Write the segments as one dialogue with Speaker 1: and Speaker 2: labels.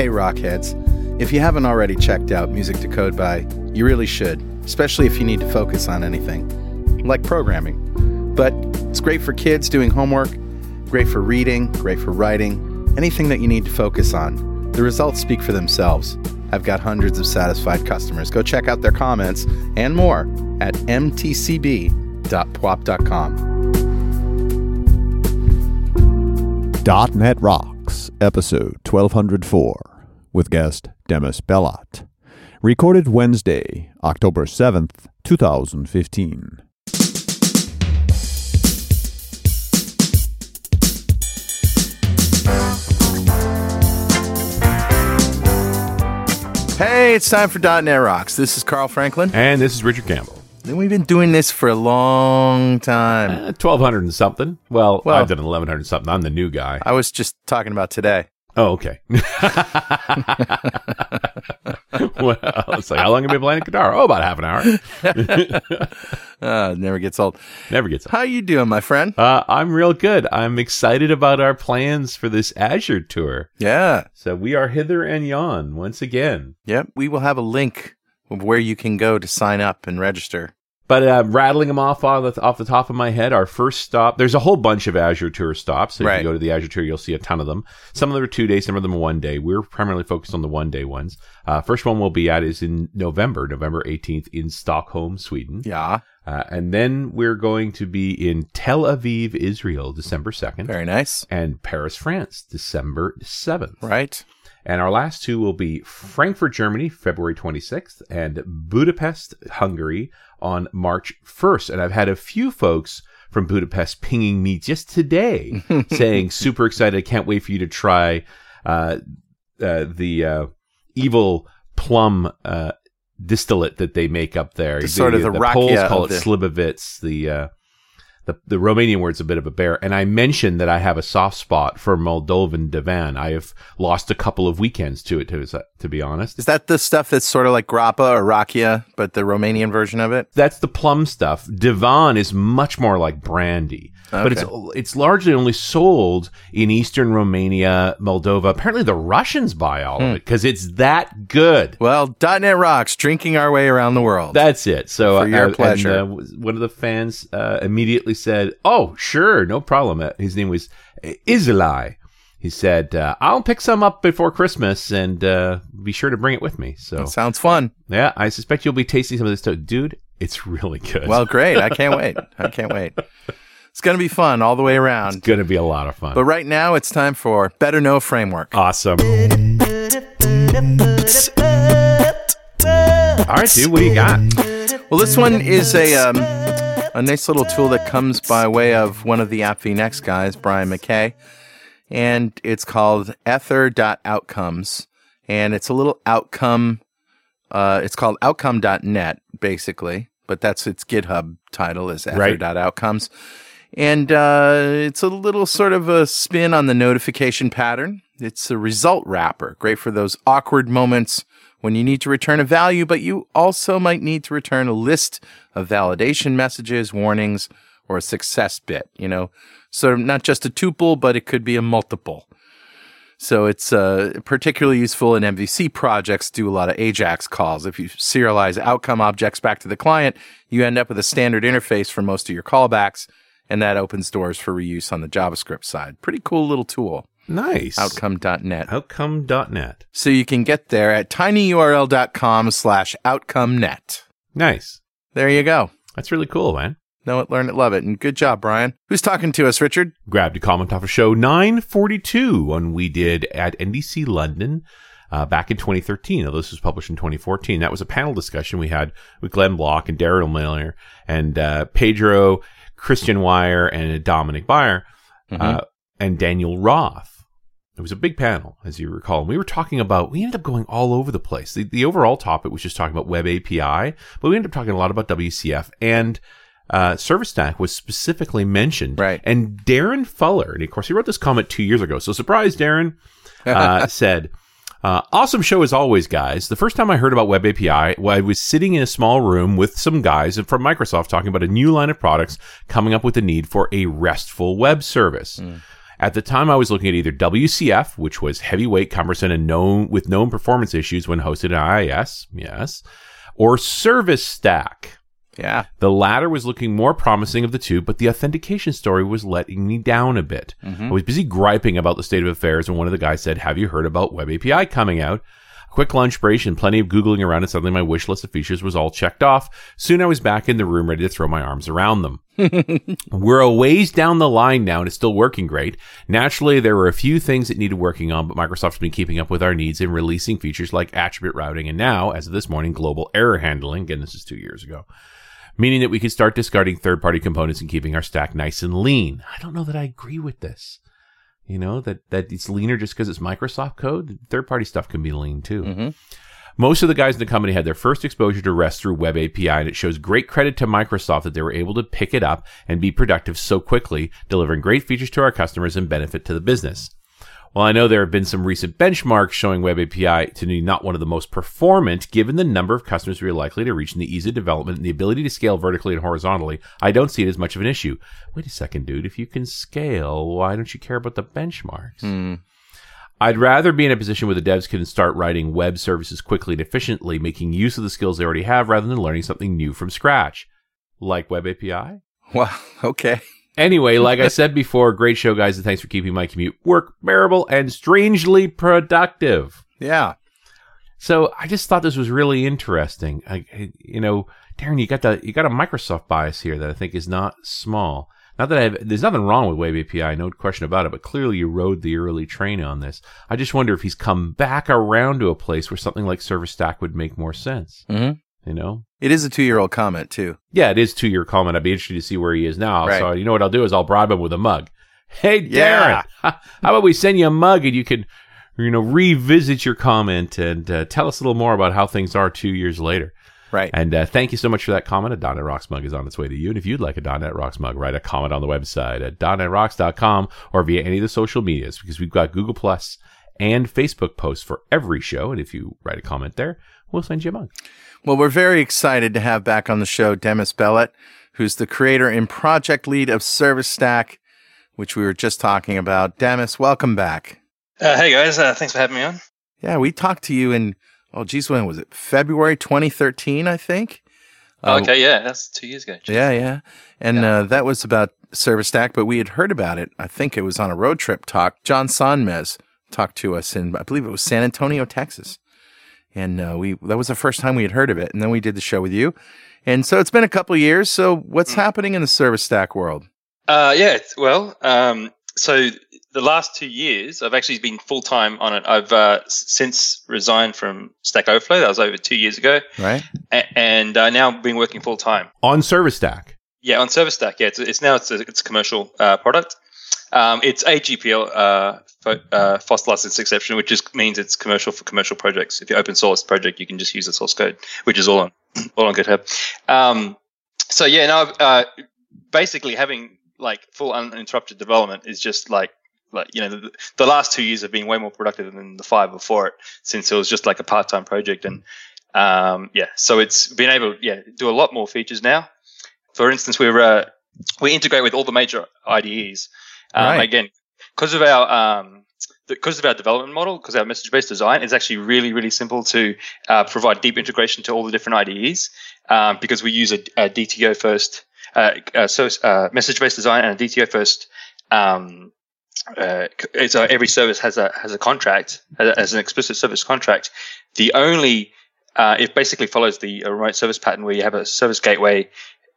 Speaker 1: Hey, Rockheads. If you haven't already checked out Music to Code By, you really should, especially if you need to focus on anything, like programming. But it's great for kids doing homework, great for reading, great for writing, anything that you need to focus on. The results speak for themselves. I've got hundreds of satisfied customers. Go check out their comments and more at mtcb.pwop.com.
Speaker 2: .NET Rocks, episode 1204, with guest Demis Bellot. Recorded Wednesday, October 7th, 2015.
Speaker 1: Hey, it's time for .NET Rocks. This is Carl Franklin.
Speaker 3: And this is Richard Campbell.
Speaker 1: And we've been doing this for a long time.
Speaker 3: Uh, 1200 and something. Well,
Speaker 1: Well-
Speaker 3: I've done 1100 and something. I'm the new guy.
Speaker 1: I was just talking about today.
Speaker 3: Oh, okay. well, it's like, how long have you been playing a guitar? Oh, about half an hour.
Speaker 1: Uh, never gets old.
Speaker 3: Never gets old.
Speaker 1: How you doing, my friend?
Speaker 3: Uh, I'm real good. I'm excited about our plans for this Azure tour.
Speaker 1: Yeah.
Speaker 3: So we are hither and yon once again.
Speaker 1: Yep. We will have a link of where you can go to sign up and register.
Speaker 3: But uh, rattling them off off the, off the top of my head, our first stop, there's a whole bunch of Azure Tour stops. So if
Speaker 1: Right.
Speaker 3: you go to the Azure Tour, you'll see a ton of them. Some of them are two days, some of them are one day. We're primarily focused on the one day ones. Uh, first one we'll be at is in November, November 18th in Stockholm, Sweden.
Speaker 1: Yeah.
Speaker 3: Uh, and then we're going to be in Tel Aviv, Israel, December 2nd.
Speaker 1: Very nice.
Speaker 3: And Paris, France, December 7th.
Speaker 1: Right.
Speaker 3: And our last two will be Frankfurt, Germany, February 26th, and Budapest, Hungary on March 1st. And I've had a few folks from Budapest pinging me just today saying, super excited. Can't wait for you to try uh, uh, the uh, evil plum uh, distillate that they make up there.
Speaker 1: The sort of the
Speaker 3: Poles
Speaker 1: rakia
Speaker 3: call it
Speaker 1: the-
Speaker 3: slivovitz. The uh, the, the Romanian word's a bit of a bear. And I mentioned that I have a soft spot for Moldovan divin. I have lost a couple of weekends to it, to, to be honest.
Speaker 1: Is that the stuff that's sort of like grappa or rakia, but the Romanian version of it?
Speaker 3: That's the plum stuff. Divin is much more like brandy, but it's it's largely only sold in eastern Romania, Moldova. Apparently, the Russians buy all
Speaker 1: Hmm.
Speaker 3: of it because it's that good.
Speaker 1: Well, .NET rocks, drinking our way around the world.
Speaker 3: That's it. So
Speaker 1: For your
Speaker 3: uh, and,
Speaker 1: pleasure.
Speaker 3: uh, one of the fans uh, immediately said, "Oh, sure, no problem." Uh, His name was Isolai. He said, uh, "I'll pick some up before Christmas and uh, be sure to bring it with me." So that
Speaker 1: Sounds fun.
Speaker 3: yeah, I suspect you'll be tasting some of this too, dude. It's really good.
Speaker 1: Well, great. I can't wait. I can't wait. It's going to be fun all the way around.
Speaker 3: it's gonna be a lot of fun.
Speaker 1: But right now, it's time for Better Know Framework.
Speaker 3: awesome. All right, dude. What do you got?
Speaker 1: Well, this one is a um, a nice little tool that comes by way of one of the AppVNext guys, Brian McKay, and it's called Ether.outcomes, and it's a little outcome. Uh, it's called Outcome.net, basically, but that's its GitHub title is
Speaker 3: Right.
Speaker 1: And uh, it's a little sort of a spin on the notification pattern. It's a result wrapper, great for those awkward moments when you need to return a value, but you also might need to return a list of validation messages, warnings, or a success bit, you know, so not just a tuple, but it could be a multiple. So it's uh, particularly useful in MVC projects. Do a lot of AJAX calls. If you serialize outcome objects back to the client, you end up with a standard interface for most of your callbacks, and that opens doors for reuse on the JavaScript side. Pretty cool little tool.
Speaker 3: Nice.
Speaker 1: Outcome.net.
Speaker 3: Outcome.net.
Speaker 1: So you can get there at tinyurl.com slash outcomenet.
Speaker 3: Nice.
Speaker 1: There you go.
Speaker 3: That's really cool, man.
Speaker 1: Know it, learn it, love it. And good job, Brian. Who's talking to us, Richard?
Speaker 3: grabbed a comment off of show 942 when we did at NDC London uh, back in 2013. Now, this was published in 2014. That was a panel discussion we had with Glenn Block and Darrel Miller and uh, Pedro, Christian Weyer, and Dominick Baier, uh, and Daniel Roth. It was a big panel, as you recall. And we were talking about, we ended up going all over the place. The, the overall topic was just talking about Web API, but we ended up talking a lot about WCF and uh, Service Stack was specifically mentioned.
Speaker 1: Right.
Speaker 3: And Darren Fuller, and of course, he wrote this comment two years ago. So, surprise, Darren, uh, said, uh, awesome show as always, guys. The first time I heard about Web API, well, I was sitting in a small room with some guys from Microsoft talking about a new line of products coming up with the need for a RESTful web service. At the time, I was looking at either WCF, which was heavyweight, cumbersome, and known with known performance issues when hosted in IIS, yes, or Service Stack.
Speaker 1: Yeah.
Speaker 3: The latter was looking more promising of the two, but the authentication story was letting me down a bit. Mm-hmm. I was busy griping about the state of affairs when one of the guys said, Have you heard about Web API coming out? A quick lunch break and plenty of Googling around, and suddenly my wish list of features was all checked off. Soon I was back in the room ready to throw my arms around them. We're a ways down the line now and it's still working great. Naturally, there were a few things that needed working on, but Microsoft's been keeping up with our needs and releasing features like attribute routing and now, as of this morning, global error handling. Again, this is two years ago. Meaning that we could start discarding third party components and keeping our stack nice and lean. I don't know that I agree with this. You know, that, that it's leaner just because it's Microsoft code. Third party stuff can be lean too. Mm-hmm. Most of the guys in the company had their first exposure to REST through Web API, and it shows great credit to Microsoft that they were able to pick it up and be productive so quickly, delivering great features to our customers and benefit to the business. While I know there have been some recent benchmarks showing Web API to be not one of the most performant, given the number of customers we are likely to reach and the ease of development and the ability to scale vertically and horizontally, I don't see it as much of an issue. Wait a second, dude. If you can scale, why don't you care about the benchmarks? Hmm. I'd rather be in a position where the devs can start writing web services quickly and efficiently, making use of the skills they already have rather than learning something new from scratch. Like Web API?
Speaker 1: Well, okay.
Speaker 3: Anyway, like I said before, great show, guys, and thanks for keeping my commute work bearable and strangely productive.
Speaker 1: Yeah.
Speaker 3: So I just thought this was really interesting. I, you know, Darren, you got the you got a Microsoft bias here that I think is not small. Not that I have, there's nothing wrong with Web API, no question about it. But clearly, you rode the early train on this. I just wonder if he's come back around to a place where something like Service Stack would make more sense.
Speaker 1: Mhm.
Speaker 3: You know,
Speaker 1: It is a two year old comment, too.
Speaker 3: yeah, it is two year comment. I'd be interested to see where he is now.
Speaker 1: Right.
Speaker 3: So you know what I'll do is I'll bribe him with a mug. Hey, Darren,
Speaker 1: Yeah.
Speaker 3: how about we send you a mug and you can, you know, revisit your comment and uh, tell us a little more about how things are two years later.
Speaker 1: Right.
Speaker 3: And uh, thank you so much for that comment. A .NET Rocks mug is on its way to you. And if you'd like a .NET Rocks mug, write a comment on the website at .NETRocks.com or via any of the social medias because we've got Google Plus and Facebook posts for every show. And if you write a comment there, we'll send you a mug.
Speaker 1: Well, we're very excited to have back on the show Demis Bellot, who's the creator and project lead of Service Stack, which we were just talking about. Demis, welcome back.
Speaker 4: Uh, hey guys, uh, thanks for having me on.
Speaker 1: Yeah, we talked to you in, oh, geez, when was it? February 2013, I think. Uh,
Speaker 4: okay, yeah, that's two years ago.
Speaker 1: Yeah, yeah. And Uh, that was about Service Stack, but we had heard about it. I think it was on a road trip talk. John Sonmez talked to us in, I believe it was San Antonio, Texas. And uh, we that was the first time we had heard of it. And then we did the show with you. And so it's been a couple of years. So what's happening in the Service Stack world?
Speaker 4: Uh, yeah, well, um, so the last two years, I've actually been full time on it. I've uh, since resigned from Stack Overflow. That was over two years ago,
Speaker 1: Right?
Speaker 4: a- and uh, now I've been working full time.
Speaker 3: On Service Stack.
Speaker 4: Yeah, on Service Stack. Yeah, it's, it's now it's a, it's a commercial uh, product. Um, it's a GPL uh, uh, FOSS license exception, which just means it's commercial for commercial projects. If you open source project, you can just use the source code, which is all on all on GitHub. Um, so yeah, now uh, basically having like full uninterrupted development is just like like you know the, the last two years have been way more productive than the five before it, since it was just like a part time project and um, yeah, so it's been able yeah do a lot more features now. For instance, we're uh, we integrate with all the major IDEs. Um,
Speaker 1: Right.
Speaker 4: Again, because of our um, because of our development model, because our message based design is actually really really simple to uh, provide deep integration to all the different IDEs um, because we use a, a DTO first, uh, uh, so uh, message based design and a DTO first. Um, uh, so every service has a has a contract has has an explicit service contract. The only uh, it basically follows the uh, remote service pattern where you have a service gateway,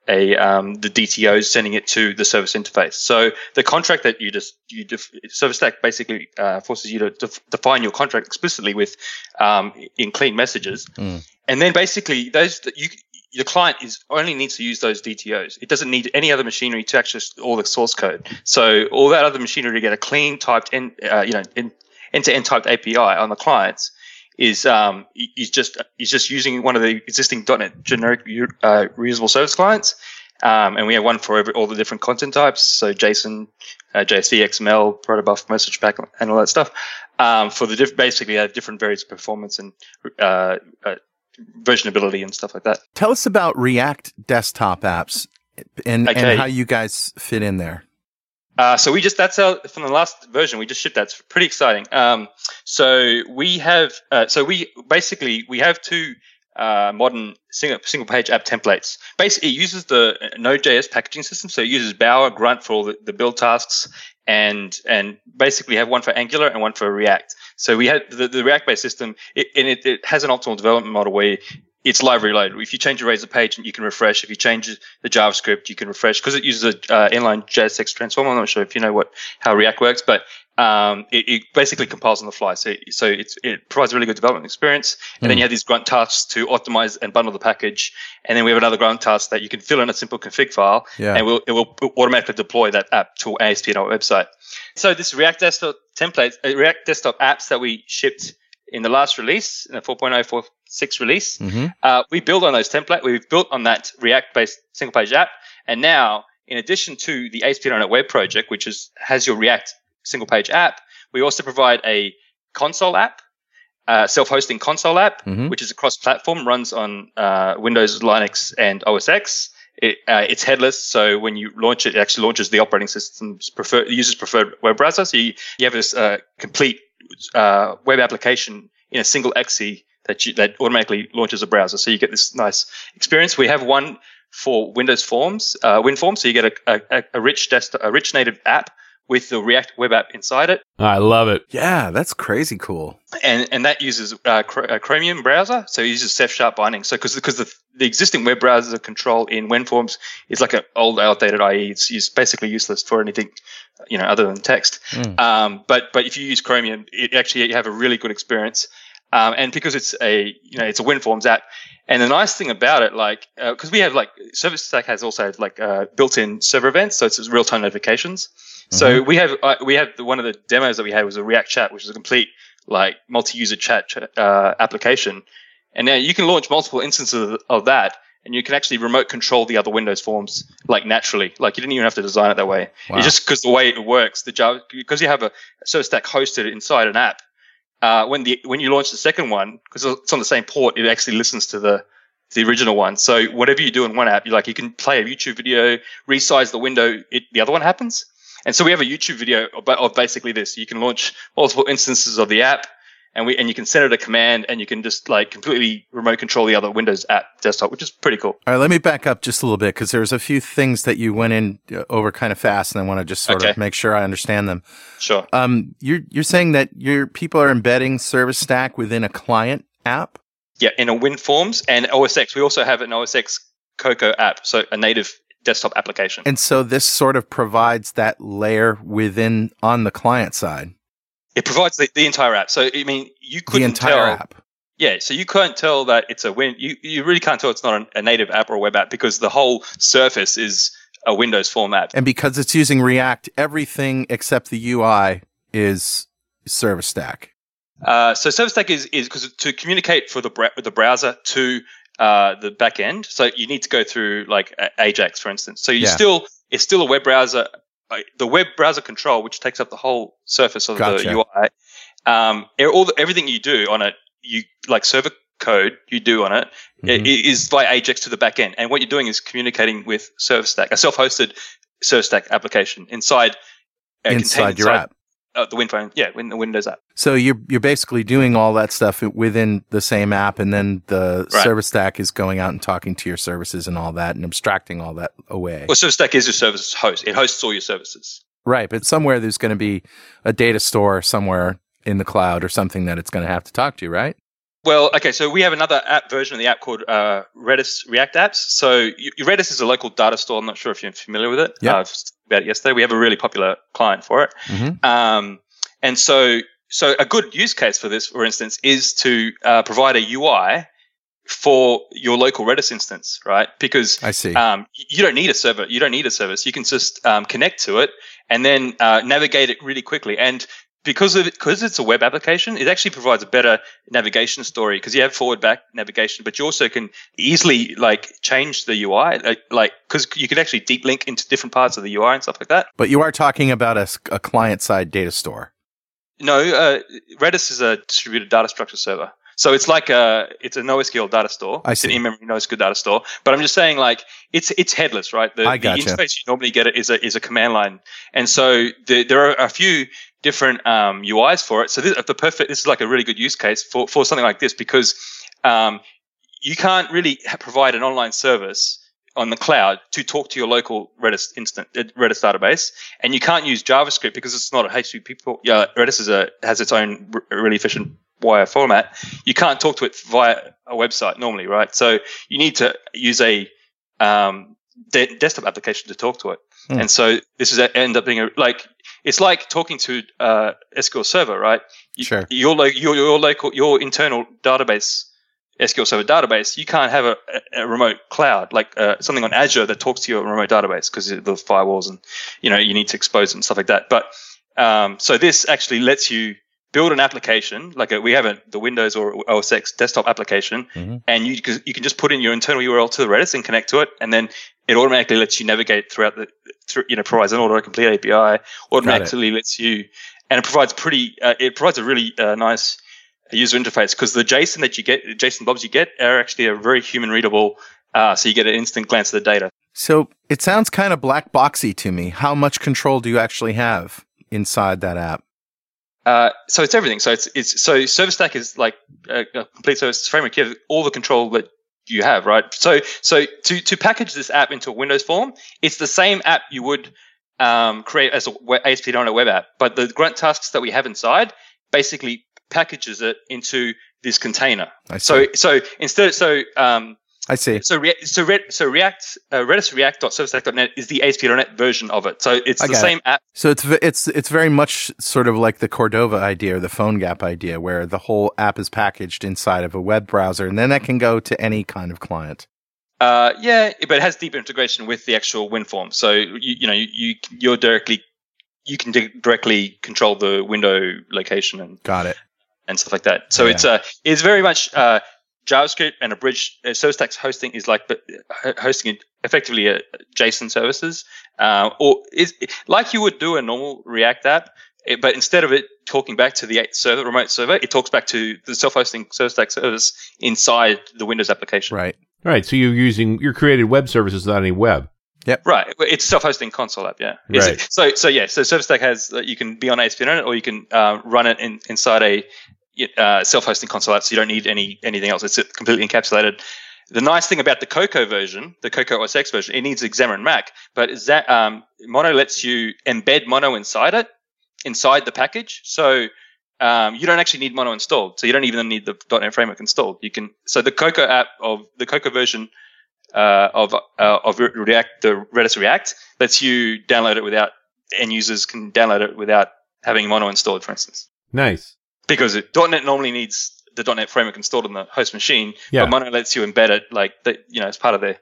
Speaker 4: a um, the DTO is sending it to the service interface. So the contract that you just you def- service stack basically uh, forces you to def- define your contract explicitly with um, in clean messages,
Speaker 1: Mm.
Speaker 4: and then basically those that you the client is only needs to use those DTOs. It doesn't need any other machinery to access all the source code. So all that other machinery to get a clean typed end, uh, you know, end to end typed API on the clients is um is just is just using one of the existing .NET generic uh, reusable service clients. Um, and we have one for every, all the different content types, so JSON, uh, JSV, XML, protobuf, message pack, and all that stuff. Um, for the diff- basically have different various performance and uh, uh, versionability and stuff like that.
Speaker 1: Tell us about React desktop apps and,
Speaker 4: Okay.
Speaker 1: and how you guys fit in there.
Speaker 4: Uh, so we just that's our from the last version we just shipped that. It's pretty exciting. Um, so we have uh, so we basically we have two uh, modern single, single page app templates. Basically, it uses the Node.js packaging system. So it uses Bower, Grunt for all the, the build tasks, and and basically have one for Angular and one for React. So we had the, the React based system, it, and it, it has an optimal development model where it's library loaded. If you change the Razor page, and you can refresh. If you change the JavaScript, you can refresh because it uses a uh, inline JSX transform. I'm not sure if you know what how React works, but um, it, it, basically compiles on the fly. So, so it provides a really good development experience. And mm. then you have these grunt tasks to optimize and bundle the package. And then we have another grunt task that you can fill in a simple config file yeah. and we'll, it will automatically deploy that app to ASP on website. So this React Desktop template, uh, React Desktop apps that we shipped in the last release, in the 4.046 release, mm-hmm. uh, we build on those templates. We've built on that React based single page app. And now, in addition to the ASP.NET Web project, which is, has your React single page app. We also provide a console app, uh, self-hosting console app, mm-hmm. which is a cross-platform, runs on uh, Windows, Linux, and OS X. It, uh, it's headless, so when you launch it, it actually launches the operating system's preferred user's preferred web browser. So you, you have this uh, complete uh, web application in a single exe that you, that automatically launches a browser. So you get this nice experience. We have one for Windows Forms, uh, WinForms, so you get a, a, a rich desktop, a rich native app with the React web app inside it.
Speaker 3: I love it.
Speaker 1: Yeah, that's crazy cool.
Speaker 4: And and that uses uh, a Chromium browser, so it uses CefSharp binding. So because because the, the existing web browsers browser control in WinForms is like an old outdated IE. It's, it's basically useless for anything, you know, other than text. Mm. Um, but but if you use Chromium, it actually you have a really good experience. Um, and because it's a you know it's a WinForms app, and the nice thing about it, like because uh, we have like Service Stack has also like uh, built-in server events, so it's real-time notifications. So mm-hmm. we have uh, we have one of the demos that we had was a React Chat, which is a complete like multi-user chat uh, application, and now you can launch multiple instances of that, and you can actually remote control the other Windows forms like naturally. Like you didn't even have to design it that way. Wow. It's just because the way it works, the Java because you have a service stack hosted inside an app. Uh, when the when you launch the second one, because it's on the same port, it actually listens to the the original one. So whatever you do in one app, you like you can play a YouTube video, resize the window, it, the other one happens. And so we have a YouTube video of basically this. You can launch multiple instances of the app and we and you can send it a command and you can just like completely remote control the other Windows app desktop, which is pretty cool.
Speaker 1: All right, let me back up just a little bit because there's a few things that you went in uh, over kind of fast, and I want to just sort okay. of make sure I understand them.
Speaker 4: Sure.
Speaker 1: Um, you're you're saying that your people are embedding Service Stack within a client app.
Speaker 4: Yeah, in a WinForms and osx We also have an osx X Cocoa app, so a native desktop application.
Speaker 1: And so this sort of provides that layer within on the client side.
Speaker 4: It provides the, the entire app. So I mean, you couldn't
Speaker 1: the entire
Speaker 4: tell,
Speaker 1: app.
Speaker 4: Yeah, so you can't tell that it's a win. You you really can't tell it's not a, a native app or a web app because the whole surface is a Windows format.
Speaker 1: And because it's using React, everything except the UI is Service Stack.
Speaker 4: Uh, so Service Stack is is because to communicate for the the browser to uh, the back end. So you need to go through like Ajax, for instance. So you yeah. still it's still a web browser. Uh, the web browser control, which takes up the whole surface of gotcha. the UI, um, all the, everything you do on it, you like server code you do on it, mm-hmm. it is via Ajax to the back end. And what you're doing is communicating with Service Stack, a self-hosted Service Stack application inside
Speaker 1: inside your inside, app
Speaker 4: uh, the WinPhone, yeah, in the Windows app.
Speaker 1: So you're you're basically doing all that stuff within the same app, and then the right. Service Stack is going out and talking to your services and all that, and abstracting all that away.
Speaker 4: Well, Service Stack is your services host; it hosts all your services.
Speaker 1: Right, but somewhere there's going to be a data store somewhere in the cloud or something that it's going to have to talk to, right?
Speaker 4: Well, okay, so we have another app version of the app called uh, Redis React Apps. So Redis is a local data store. I'm not sure if you're familiar with it.
Speaker 1: Yeah.
Speaker 4: Uh, about it yesterday. We have a really popular client for it. Mm-hmm. Um, and so, so a good use case for this, for instance, is to uh, provide a UI for your local Redis instance, right? Because
Speaker 1: I see.
Speaker 4: Um, you don't need a server. You don't need a service. You can just um, connect to it and then uh, navigate it really quickly. And because of because it's a web application, it actually provides a better navigation story because you have forward back navigation, but you also can easily like change the UI, like because you can actually deep link into different parts of the UI and stuff like that.
Speaker 1: But you are talking about a, a client side data store.
Speaker 4: No, uh, Redis is a distributed data structure server. So it's like a it's a NoSQL data store.
Speaker 1: I
Speaker 4: It's an in-memory NoSQL data store. But I'm just saying, like it's it's headless, right? The,
Speaker 1: I gotcha.
Speaker 4: the interface you normally get it is a is a command line, and so the, there are a few different um, UIs for it. So this, the perfect this is like a really good use case for for something like this because um, you can't really provide an online service on the cloud to talk to your local Redis instant uh, Redis database, and you can't use JavaScript because it's not a HTTP. Yeah, Redis is a has its own really efficient wire format. You can't talk to it via a website normally, right? So you need to use a um, de- desktop application to talk to it,
Speaker 1: Hmm.
Speaker 4: and so this is a, end up being a, like it's like talking to uh, SQL Server, right? You-
Speaker 1: Sure.
Speaker 4: Your lo- your your local your internal database SQL Server database, you can't have a, a, remote cloud like uh, something on Azure that talks to your remote database because the firewalls and you know you need to expose it and stuff like that. But um, so this actually lets you build an application like a, we have a, the Windows or OS X desktop application,
Speaker 1: Mhm.
Speaker 4: and you you can just put in your internal URL to the Redis and connect to it, and then it automatically lets you navigate throughout the through, you know provides an autocomplete API, automatically lets you, and it provides pretty uh, it provides a really uh, nice user interface because the JSON that you get, JSON blobs you get, are actually a very human readable. Uh, so you get an instant glance at the data.
Speaker 1: So it sounds kind of black boxy to me. How much control do you actually have inside that app?
Speaker 4: Uh, so it's everything. So it's it's so Service Stack is like a, a complete service framework. You have all the control that you have, right? So so to to package this app into a Windows form, it's the same app you would um, create as a ASP.NET web app, but the grunt tasks that we have inside basically packages it into this container. So so instead, so um,
Speaker 1: I see.
Speaker 4: so so Red, so React uh, Redis React.servicestack.net is the ASP.NET version of it. So it's
Speaker 1: I
Speaker 4: the
Speaker 1: got it.
Speaker 4: same app.
Speaker 1: So it's it's it's very much sort of like the Cordova idea or the phone gap idea, where the whole app is packaged inside of a web browser, and then that can go to any kind of client.
Speaker 4: Uh, yeah, but it has deep integration with the actual WinForm. So you, you know you, you you're directly you can di- directly control the window location and,
Speaker 1: Got it.
Speaker 4: and stuff like that. So
Speaker 1: Yeah.
Speaker 4: it's uh it's very much uh, JavaScript and a bridge. Uh, ServiceStack's hosting is like but uh, hosting it effectively a JSON services, uh, or is like you would do a normal React app. it- but instead of it talking back to the server, remote server, it talks back to the self-hosting ServiceStack service inside the Windows application.
Speaker 1: Right.
Speaker 3: Right. So you're using you're created web services without any web. Yep.
Speaker 4: Right, it's self-hosting console app. Yeah. Is
Speaker 3: Right.
Speaker 4: it- so so yeah. So ServerStack has uh, you can be on ASP.NET or you can uh, run it in, inside a uh, self-hosting console apps, you don't need any anything else. It's completely encapsulated. The nice thing about the Cocoa version, the Cocoa OS X version, it needs Xamarin Mac, but is that um, Mono lets you embed Mono inside it, inside the package. So um, you don't actually need Mono installed. So you don't even need the .NET framework installed. You can so the Cocoa app of the Cocoa version uh, of uh, of React, the Redis React, lets you download it without end users can download it without having Mono installed, for instance,
Speaker 3: Nice.
Speaker 4: Because it, .NET normally needs the .NET framework installed on the host machine,
Speaker 3: Yeah.
Speaker 4: but Mono lets you embed it like that, you know, as part of their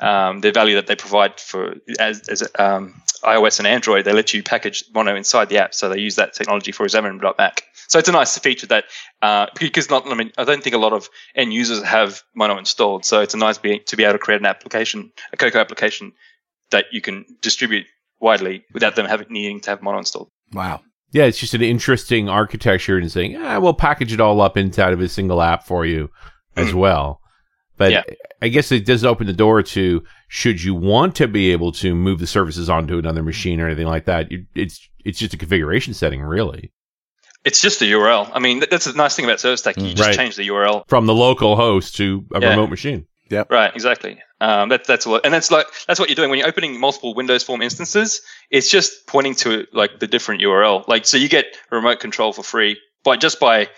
Speaker 4: um, their value that they provide for as as um, iOS and Android. They let you package Mono inside the app, so they use that technology for Xamarin.Mac. So it's a nice feature that uh, because not I mean I don't think a lot of end users have Mono installed, so it's a nice be, to be able to create an application, a Cocoa application that you can distribute widely without them having needing to have Mono installed.
Speaker 1: Wow.
Speaker 3: Yeah, it's just an interesting architecture and saying, ah, we'll package it all up inside of a single app for you as well. But
Speaker 4: Yeah.
Speaker 3: I guess it does open the door to should you want to be able to move the services onto another machine or anything like that. It's it's just a configuration setting, really,
Speaker 4: It's just the URL. I mean, that's the nice thing about ServiceStack. You
Speaker 1: Mm.
Speaker 4: just
Speaker 3: Right.
Speaker 4: change the URL.
Speaker 3: from the local host to a
Speaker 4: Yeah.
Speaker 3: remote machine.
Speaker 4: Right, exactly. Um, that, that's what, and that's like that's what you're doing when you're opening multiple Windows Form instances. It's just pointing to like the different URL. Like, so you get remote control for free by just by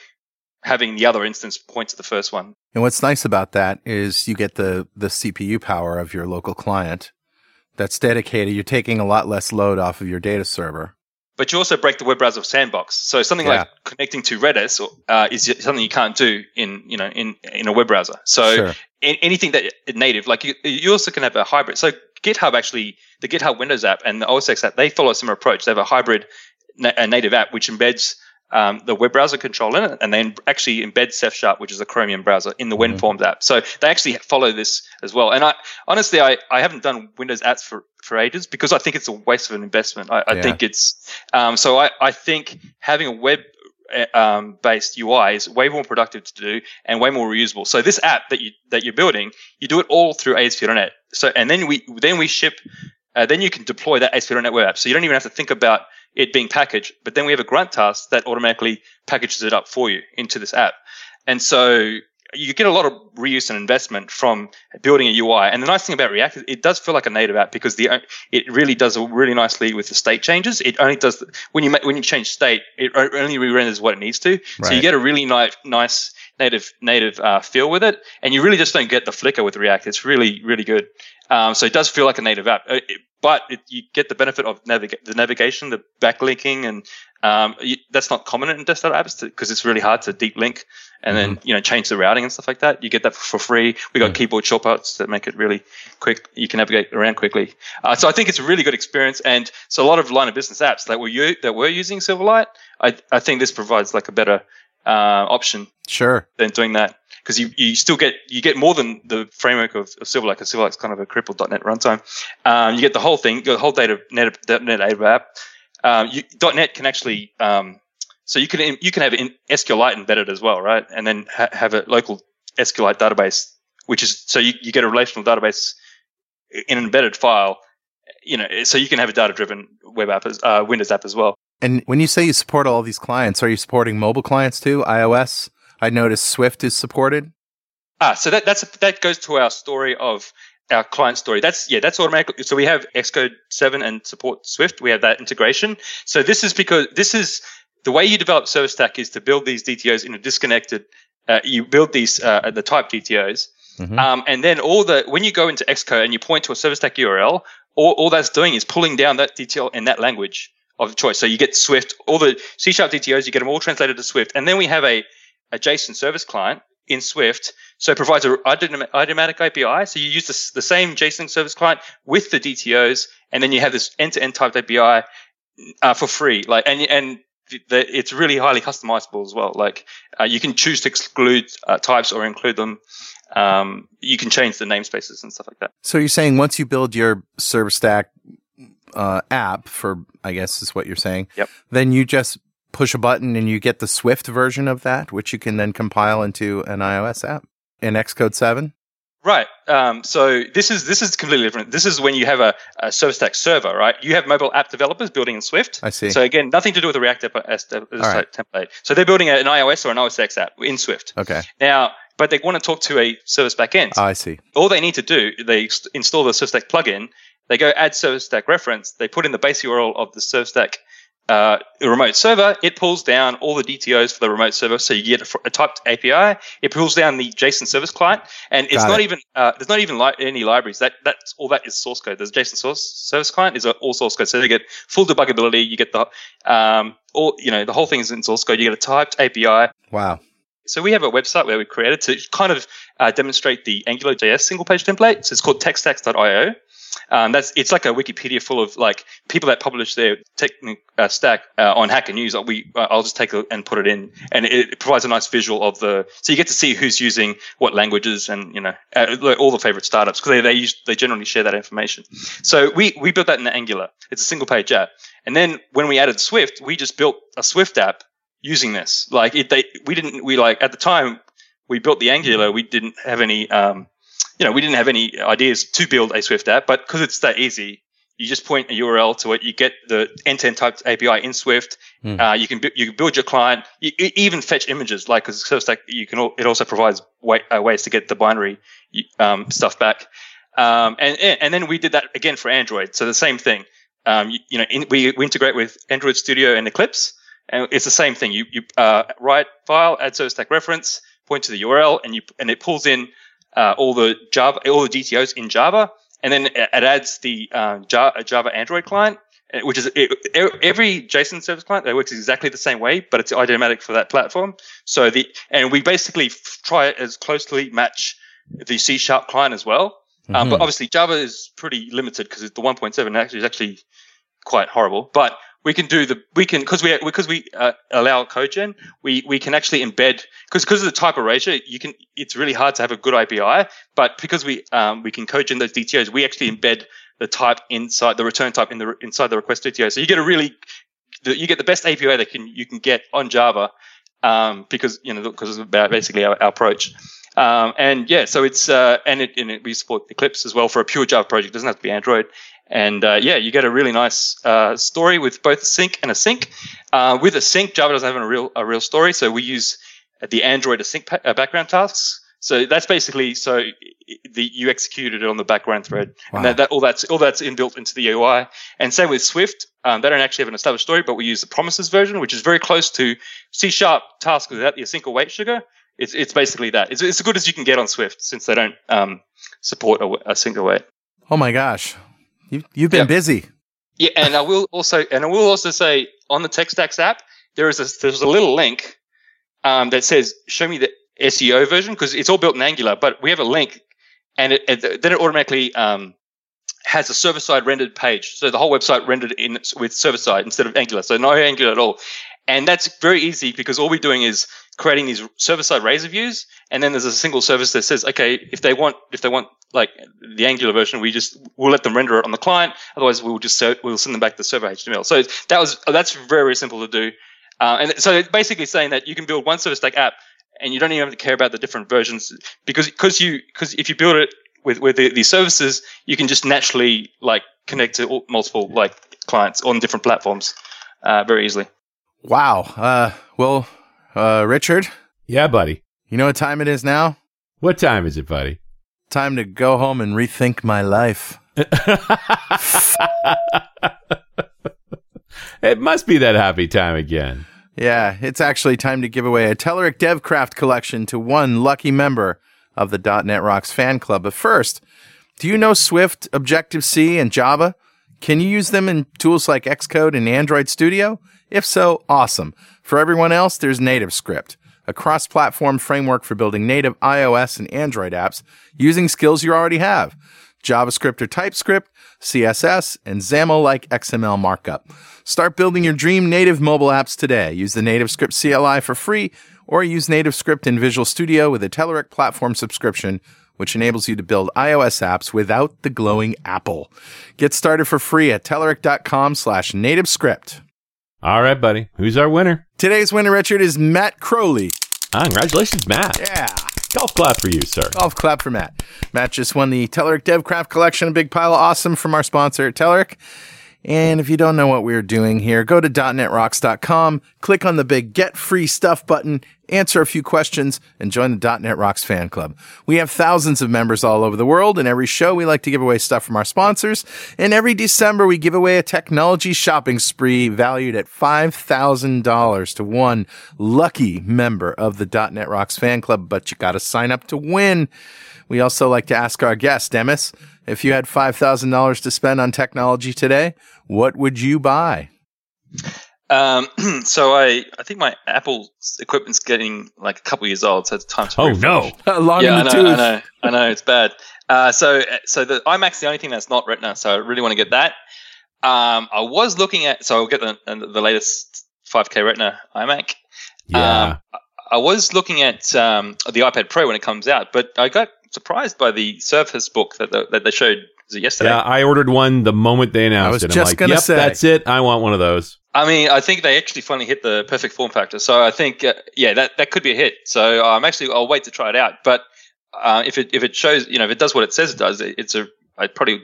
Speaker 4: having the other instance point to the first one.
Speaker 1: And what's nice about that is you get the the CPU power of your local client that's dedicated. You're taking a lot less load off of your data server.
Speaker 4: But you also break the web browser sandbox. So something
Speaker 1: Yeah.
Speaker 4: like connecting to Redis uh, is something you can't do in you know in in a web browser. So
Speaker 1: sure.
Speaker 4: Anything that native, like you, you also can have a hybrid. So GitHub actually, the GitHub Windows app and the OS X app, they follow a similar approach. They have a hybrid na- a native app which embeds um, the web browser control in it, and then actually embeds CefSharp, which is a Chromium browser, in the
Speaker 1: Mhm.
Speaker 4: WinForms app. So they actually follow this as well. And I honestly, I, I haven't done Windows apps for, for ages because I think it's a waste of an investment. I, I
Speaker 1: Yeah.
Speaker 4: think it's um, so. I, I think having a web um, based UI is way more productive to do and way more reusable. So this app that you that you're building, you do it all through ASP.NET. So and then we then we ship, uh, then you can deploy that ASP.NET web app. So you don't even have to think about it being packaged. But then we have a grunt task that automatically packages it up for you into this app. And so you get a lot of reuse and investment from building a UI. And the nice thing about React is it does feel like a native app because the it really does a really nicely with the state changes. It only does when you when you change state, it only re-renders what it needs to. Right. So you get a really nice nice native native uh, feel with it, and you really just don't get the flicker with React. It's really really good. Um, so it does feel like a native app, uh, it, but it, you get the benefit of the navigation, the backlinking, and um, you, that's not common in desktop apps because it's really hard to deep link and then mm-hmm. you know change the routing and stuff like that. You get that for free. We got mm. keyboard shortcuts that make it really quick. You can navigate around quickly. Uh, so I think it's a really good experience. And so a lot of line of business apps that were u- that were using Silverlight, I I think this provides like a better uh, option.
Speaker 1: Sure.
Speaker 4: Than doing that because you, you still get you get more than the framework of, of Silverlight because Silverlight's kind of a crippled .NET runtime. Um, you get the whole thing, the whole data net, .NET app. Um, you, .NET can actually um, so you can you can have in SQLite embedded as well, right? And then ha- have a local SQLite database, which is so you, you get a relational database in an embedded file. You know, so you can have a data-driven web app, as, uh, Windows app as well.
Speaker 1: And when you say you support all these clients, are you supporting mobile clients too? iOS? I noticed Swift is supported.
Speaker 4: Ah, so that that's that goes to our story of our client story. That's yeah, that's automatic. So we have Xcode seven and support Swift. We have that integration. So this is because this is the way you develop Service Stack is to build these DTOs in a disconnected. Uh, you build these uh, the type DTOs, mm-hmm. um, and then all the when you go into Xcode and you point to a Service Stack URL, all, all that's doing is pulling down that DTO in that language of choice. So you get Swift, all the C sharp DTOs, you get them all translated to Swift, and then we have a, a JSON service client in Swift. So it provides a automatic API. So you use the, the same JSON service client with the DTOs, and then you have this end-to-end typed API uh, for free. Like and and it's really highly customizable as well. Like uh, you can choose to exclude uh, types or include them. Um, you can change the namespaces and stuff like that.
Speaker 1: So you're saying once you build your service stack uh, app for, I guess is what you're saying.
Speaker 4: Yep.
Speaker 1: Then you just push a button and you get the Swift version of that, which you can then compile into an iOS app in Xcode seven.
Speaker 4: Right. Um, so this is this is completely different. This is when you have a, a service stack server, right? You have mobile app developers building in Swift.
Speaker 1: I see.
Speaker 4: So again, nothing to do with the React app as, as right. template. So they're building an iOS or an OS X app in Swift.
Speaker 1: Okay.
Speaker 4: Now, but they want to talk to a service backend.
Speaker 1: Oh, I see.
Speaker 4: All they need to do, they install the service stack plugin. They go add service stack reference. They put in the base URL of the service stack uh, remote server, it pulls down all the DTOs for the remote server. So you get a, a typed API. It pulls down the JSON service client, and it's Got not it. even uh, there's not even li- any libraries. That that's all that is source code. The JSON source service client is all source code. So you get full debuggability. You get the um, all you know the whole thing is in source code. You get a typed API.
Speaker 1: Wow.
Speaker 4: So we have a website where we created to kind of uh, demonstrate the AngularJS single page template. So it's called techstacks.io. Um, that's it's like a Wikipedia full of like people that publish their tech uh, stack uh, on Hacker News. We uh, I'll just take it and put it in, and it, it, provides a nice visual of the. So you get to see who's using what languages, and you know uh, all the favorite startups because they they use they generally share that information. So we we built that in Angular. It's a single page app, and then when we added Swift, we just built a Swift app using this. Like it, they we didn't we like at the time we built the Angular, we didn't have any um, you know, we didn't have any ideas to build a Swift app, but because it's that easy, you just point a URL to it. You get the end-to-end typed API in Swift. Mm. Uh, you can you can build your client. You, you even fetch images, like because Stack, you can. It also provides way, uh, ways to get the binary um, stuff back. Um, and and then we did that again for Android. So the same thing. Um, you, you, know, in, we, we integrate with Android Studio and Eclipse, and it's the same thing. You you uh, write file, add service stack reference, point to the URL, and you and it pulls in uh, all the Java, all the DTOs in Java, and then it adds the uh, Java Android client, uh, which is it, every JSON service client that works exactly the same way, but it's idiomatic for that platform. So the and we basically try it as closely match the C sharp client as well. Mm-hmm. Um, but obviously Java is pretty limited because the 1.7 actually is actually quite horrible. But we can do the we can because we because we uh, allow CodeGen, we we can actually embed because because of the type erasure, you can it's really hard to have a good API, but because we um, we can CodeGen those DTOs, we actually embed the type inside the return type in the inside the request DTO, so you get a really you get the best API that can you can get on Java um, because you know because it's about basically our, our approach. Um, and yeah, so it's uh, and it and it, we support Eclipse as well for a pure Java project. It doesn't have to be Android. And uh, yeah, you get a really nice uh, story with both a sync and a sync. Uh, with a sync, Java doesn't have a real a real story, so we use the Android async pa- uh, background tasks. So that's basically so the, you executed it on the background thread,
Speaker 1: Wow.
Speaker 4: and that, that all that's all that's inbuilt into the UI. And same with Swift, um, they don't actually have an established story, but we use the promises version, which is very close to C sharp task without the async await sugar. It's it's basically that. It's it's as good as you can get on Swift since they don't um, support a, async await.
Speaker 1: Oh my gosh. You, you've been
Speaker 4: Yeah.
Speaker 1: busy.
Speaker 4: Yeah, and I will also and I will also say on the TechStacks app there is a there's a little link um, that says show me the SEO version because it's all built in Angular, but we have a link and it, it then it automatically um, has a server side rendered page, so the whole website rendered in with server side instead of Angular, so no Angular at all. And that's very easy because all we're doing is creating these server side razor views, and then there's a single service that says, okay, if they want if they want like the Angular version, we just we'll let them render it on the client. Otherwise, we'll just ser- we'll send them back the server HTML. So that was that's very very simple to do, uh, and so it's basically saying that you can build one server stack app, and you don't even have to care about the different versions because because you because if you build it with with the, these services, you can just naturally like connect to all, multiple like clients on different platforms uh, very easily.
Speaker 1: Wow. Uh, well, uh, Richard,
Speaker 3: Yeah, buddy.
Speaker 1: you know what time it is now?
Speaker 3: What time is it, buddy?
Speaker 1: Time to go home and rethink my life.
Speaker 3: it must be that happy time again.
Speaker 1: Yeah, it's actually time to give away a Telerik DevCraft collection to one lucky member of the .NET Rocks fan club. But first, do you know Swift, Objective-C, and Java? Can you use them in tools like Xcode and Android Studio? If so, awesome. For everyone else, there's NativeScript, a cross-platform framework for building native iOS and Android apps using skills you already have. JavaScript or TypeScript, CSS, and XAML-like XML markup. Start building your dream native mobile apps today. Use the NativeScript CLI for free, or use NativeScript in Visual Studio with a Telerik platform subscription, which enables you to build iOS apps without the glowing apple. Get started for free at telerik.com slash nativescript.
Speaker 3: All right, buddy. Who's our winner?
Speaker 1: Today's winner, Richard, is Matt Crowley.
Speaker 3: Ah, congratulations, Matt.
Speaker 1: Yeah.
Speaker 3: Golf clap for you, sir.
Speaker 1: Golf clap for Matt. Matt just won the Telerik DevCraft Collection, a big pile of awesome from our sponsor, Telerik. And if you don't know what we're doing here, go to .netrocks.com, click on the big Get Free Stuff button, answer a few questions, and join the .NET Rocks fan club. We have thousands of members all over the world, and every show we like to give away stuff from our sponsors. And every December we give away a technology shopping spree valued at $5,000 to one lucky member of the .NET Rocks fan club, but you gotta sign up to win. We also like to ask our guest, Demis, if you had $5,000 to spend on technology today, what would you buy?
Speaker 4: Um, so I, I think my Apple equipment's getting like a couple years old, so it's time to.
Speaker 3: Oh,
Speaker 4: refresh.
Speaker 3: no.
Speaker 1: Long
Speaker 4: yeah, I
Speaker 1: in
Speaker 4: know,
Speaker 1: the
Speaker 4: I
Speaker 1: tooth.
Speaker 4: know, I know, it's bad. Uh, so, so the iMac's the only thing that's not Retina, so I really want to get that. Um, I was looking at, so I'll get the the latest 5K Retina iMac.
Speaker 3: Yeah.
Speaker 4: Um, I was looking at um, the iPad Pro when it comes out, but I got surprised by the Surface Book that the, that they showed. Was it yesterday?
Speaker 3: yeah, I ordered one the moment they announced
Speaker 1: I was
Speaker 3: it. I'm
Speaker 1: just
Speaker 3: like,
Speaker 1: gonna
Speaker 3: yep,
Speaker 1: say.
Speaker 3: that's it. I want one of those.
Speaker 4: I mean, I think they actually finally hit the perfect form factor. So I think, uh, yeah, that, that could be a hit. So I'm actually, I'll wait to try it out. But uh, if it if it shows, you know, if it does what it says it does, it, it's a, I'd probably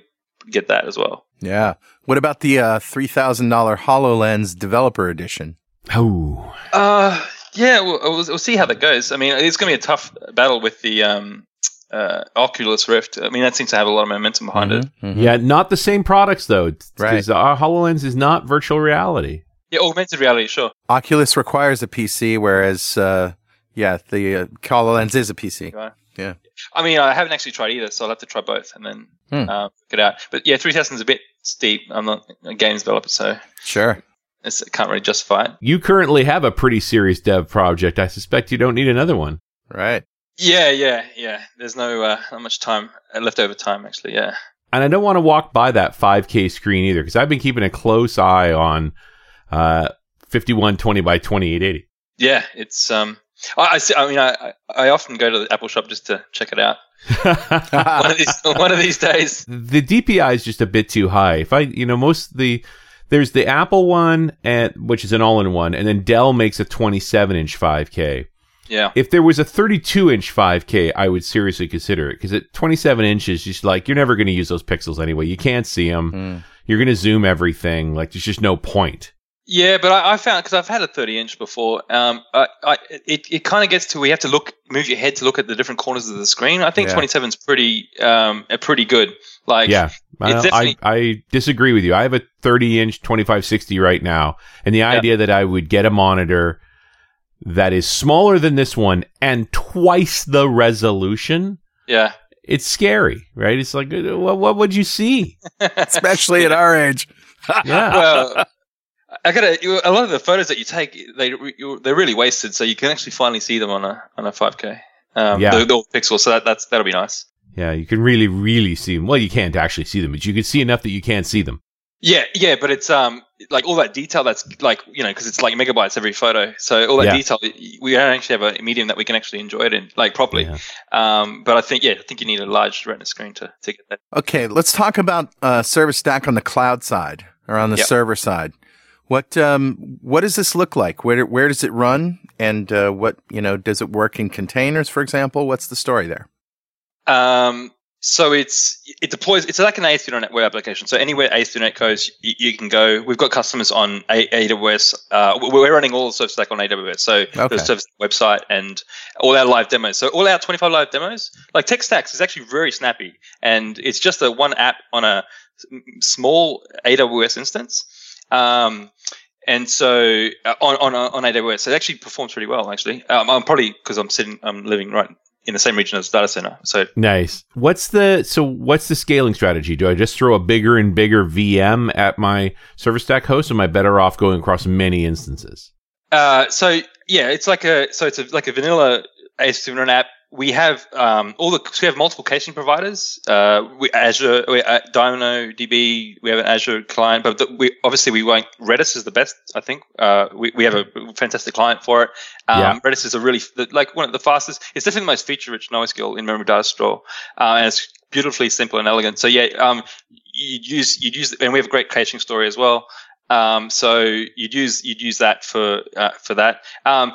Speaker 4: get that as well.
Speaker 1: Yeah. What about the uh, $3,000 HoloLens Developer Edition?
Speaker 3: Oh.
Speaker 4: Uh, yeah, we'll, we'll, we'll see how that goes. I mean, it's going to be a tough battle with the um, uh, Oculus Rift. I mean, that seems to have a lot of momentum behind it.
Speaker 1: Mhm.
Speaker 3: Yeah, not the same products, though.
Speaker 1: Right.
Speaker 3: Because our HoloLens is not virtual reality.
Speaker 4: Yeah, augmented reality, sure.
Speaker 1: Oculus requires a PC, whereas, uh, yeah, the uh, HoloLens is a PC.
Speaker 4: Right.
Speaker 1: Yeah.
Speaker 4: I mean, I haven't actually tried either, so I'll have to try both and then
Speaker 1: Hmm.
Speaker 4: uh, work it out. But yeah, three thousand is a bit steep. I'm not a games developer, so
Speaker 1: Sure.
Speaker 4: it's, I can't really justify it.
Speaker 3: You currently have a pretty serious dev project. I suspect you don't need another one.
Speaker 1: Right.
Speaker 4: Yeah, yeah, yeah. There's no uh, not much time uh, left over time actually. Yeah.
Speaker 3: And I don't want to walk by that 5K screen either because I've been keeping a close eye on uh, 5120 by 2880.
Speaker 4: Yeah, it's um. I, I, see- I mean, I, I often go to the Apple shop just to check it out. One of these, one of these days.
Speaker 3: the DPI is just a bit too high. If I, you know, most of the there's the Apple one, and which is an all-in-one, and then Dell makes a 27 inch 5K.
Speaker 4: Yeah.
Speaker 3: If there was a 32 inch 5K, I would seriously consider it because at 27 inches, just like you're never going to use those pixels anyway. You can't see them.
Speaker 1: Mm.
Speaker 3: You're going to zoom everything. Like there's just no point.
Speaker 4: Yeah, but I, I found because I've had a 30 inch before. Um, I, I, it it kind of gets to where you have to look, move your head to look at the different corners of the screen. I think
Speaker 1: Yeah.
Speaker 4: 27 is pretty, um, uh, pretty good. Like,
Speaker 3: yeah. I, I, I disagree with you. I have a 30 inch 2560 right now. And the idea that I would get a monitor that is smaller than this one and twice the resolution,
Speaker 4: yeah,
Speaker 3: it's scary, right? It's like, uh, what, what would you see?
Speaker 1: Especially at our age.
Speaker 3: Yeah.
Speaker 4: well, I gotta. A lot of the photos that you take, they you- they're really wasted, so you can actually finally see them on a on a 5K. Um,
Speaker 3: Yeah.
Speaker 4: the, the pixels. So that, that's that'll be nice.
Speaker 3: Yeah, you can really, really see them. Well, you can't actually see them, but you can see enough that you can't see them.
Speaker 4: Yeah, yeah, but it's um like all that detail that's like you know because it's like megabytes every photo. So all that
Speaker 3: Yeah.
Speaker 4: detail, we don't actually have a medium that we can actually enjoy it in like properly.
Speaker 3: Yeah.
Speaker 4: Um, but I think yeah, I think you need a large retina screen to to get that.
Speaker 1: Okay, let's talk about uh, ServiceStack on the cloud side or on the
Speaker 4: Yep.
Speaker 1: server side. What um, what does this look like? Where where does it run? And uh, what you know does it work in containers, for example? What's the story there?
Speaker 4: Um, so it's it deploys. It's like an ASP.NET web application. So anywhere ASP.NET goes, you, you can go. We've got customers on a- AWS. Uh, we're running all the ServiceStack on AWS. So
Speaker 1: Okay.
Speaker 4: the Service website and all our live demos. So all our 25 live demos, like TechStacks, is actually very snappy, and it's just a one app on a small AWS instance. Um, and so uh, on on on AWS, it actually performs pretty well. Actually, um, I'm probably because I'm sitting, I'm living right in the same region as data center. So
Speaker 3: Nice. What's the so what's the scaling strategy? Do I just throw a bigger and bigger VM at my ServiceStack host? Or am I better off going across many instances?
Speaker 4: Uh, so yeah, it's like a so it's a, like a vanilla ASP.NET app. We have um, all the so we have multiple caching providers. Uh, we Azure, we, uh, DynamoDB. We have an Azure client, but the, we obviously we won't. Redis is the best, I think. Uh, we we have a fantastic client for it. Um,
Speaker 3: Yeah.
Speaker 4: Redis is a really like one of the fastest. It's definitely the most feature-rich NoSQL in memory data store, uh, and it's beautifully simple and elegant. So yeah, um, you'd use you'd use and we have a great caching story as well. Um, so you'd use you'd use that for uh, for that. Um,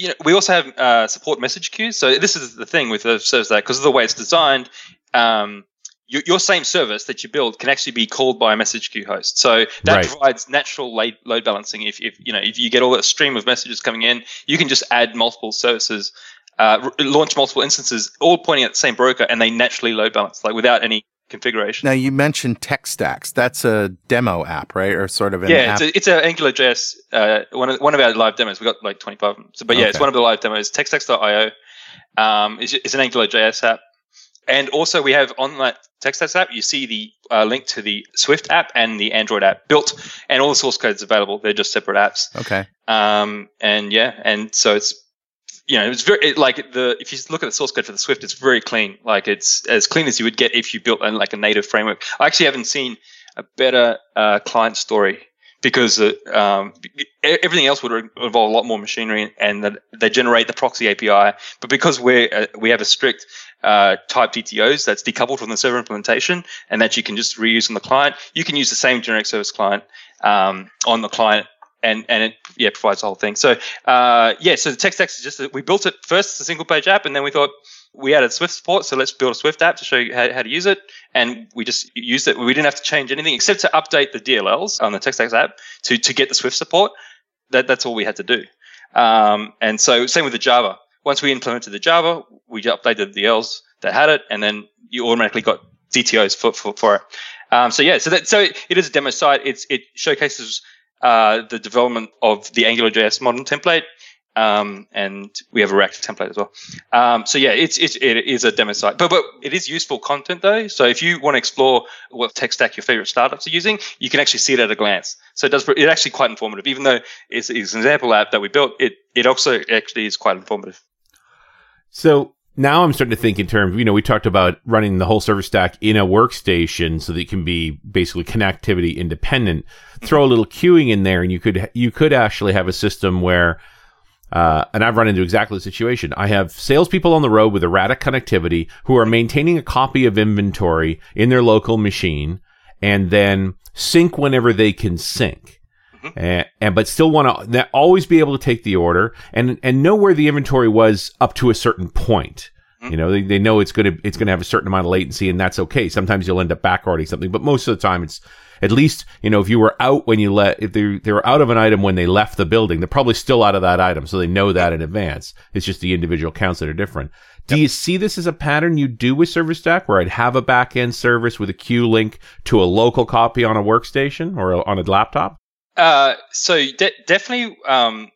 Speaker 4: you know, we also have uh, support message queues. So this is the thing with the service that because of the way it's designed, um, your, your same service that you build can actually be called by a message queue host. So that
Speaker 3: Right.
Speaker 4: provides natural load, load balancing. If, if you know if you get all that stream of messages coming in, you can just add multiple services. Uh, r- launch multiple instances, all pointing at the same broker, and they naturally load balance, like without any configuration.
Speaker 1: Now you mentioned TechStacks. That's a demo app, right? Or sort of an
Speaker 4: yeah,
Speaker 1: app.
Speaker 4: it's a, it's a Angular JS, uh, one of one of our live demos. We got like 25 of them. So, but yeah, it's one of the live demos. Techstacks.io. Um, it's, it's an Angular JS app, and also we have on that Techstacks app, you see the uh, link to the Swift app and the Android app built, and all the source code is available. They're just separate apps.
Speaker 1: okay.
Speaker 4: Um, and yeah, and so it's you know it's very it, like the if you look at the source code for the Swift, it's very clean. Like it's as clean as you would get if you built like a native framework. I actually haven't seen a better uh, client story because uh, um, everything else would involve a lot more machinery and that they generate the proxy API. But because we're uh, we have a strict uh, type DTOs that's decoupled from the server implementation and that you can just reuse on the client, you can use the same generic service client um, on the client. And, and it yeah provides the whole thing. So uh, yeah, so the tech stack is just that we built it first as a single page app, and then we thought we added Swift support, so let's build a Swift app to show you how, how to use it. And we just used it. We didn't have to change anything except to update the DLLs on the text TechStacks app to, to get the Swift support. That, that's all we had to do. Um, and so same with the Java. Once we implemented the Java, we updated the DLLs that had it, and then you automatically got DTOs for, for, for it. Um, so yeah, so that so it is a demo site. It's it showcases uh, the development of the AngularJS modern template. Um, and we have a reactive template as well. Um, so yeah, it's, it's it is a demo site, but but it is useful content though. So if you want to explore what tech stack your favorite startups are using, you can actually see it at a glance. So it does it's actually quite informative. Even though it's, it's an example app that we built, it it also actually is quite informative.
Speaker 3: So now I'm starting to think in terms, you know, we talked about running the whole server stack in a workstation so that it can be basically connectivity independent. Throw a little queuing in there and you could, you could actually have a system where, uh, and I've run into exactly the situation. I have salespeople on the road with erratic connectivity who are maintaining a copy of inventory in their local machine. And then sync whenever they can sync. And, and but still want to always be able to take the order and and know where the inventory was up to a certain point. Mm-hmm. You know, they, they know it's gonna it's gonna have a certain amount of latency, and that's okay. Sometimes you'll end up backordering something, but most of the time it's at least you know if you were out when you let if they they were out of an item when they left the building, they're probably still out of that item, so they know that in advance. It's just the individual counts that are different. Do you see this as a pattern you do with ServiceStack, where I'd have a back end service with a queue link to a local copy on a workstation or a, on a laptop?
Speaker 4: Uh, so de- definitely, um,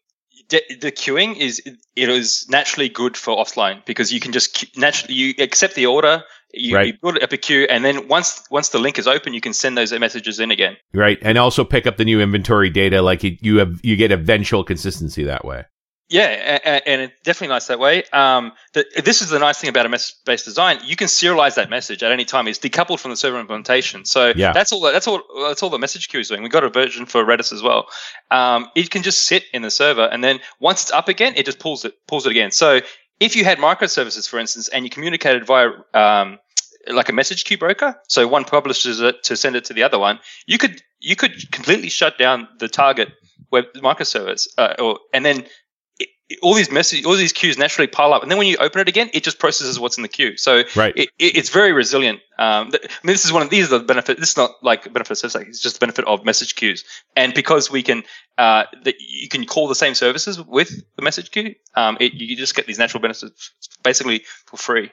Speaker 4: de- the queuing is it is naturally good for offline because you can just naturally you accept the order, you,
Speaker 3: Right.
Speaker 4: you build up a queue, and then once once the link is open, you can send those messages in again.
Speaker 3: Right, and also pick up the new inventory data. Like you, you have, you get eventual consistency that way.
Speaker 4: Yeah, and it's definitely nice that way. Um, the, this is the nice thing about a message-based design. You can serialize that message at any time. It's decoupled from the server implementation. So
Speaker 3: Yeah.
Speaker 4: that's all. That's all. That's all the message queue is doing. We got a version for Redis as well. Um, it can just sit in the server, and then once it's up again, it just pulls it pulls it again. So if you had microservices, for instance, and you communicated via um, like a message queue broker, so one publishes it to send it to the other one, you could you could completely shut down the target web microservice, uh, or and then all these messages, all these queues naturally pile up, and then when you open it again, it just processes what's in the queue. So
Speaker 3: Right.
Speaker 4: it, it, it's very resilient. Um, th- I mean, this is one of these are the benefit. This is not like a benefit of Service, it's just the benefit of message queues. And because we can, uh, that you can call the same services with the message queue, um, it, you just get these natural benefits basically for free.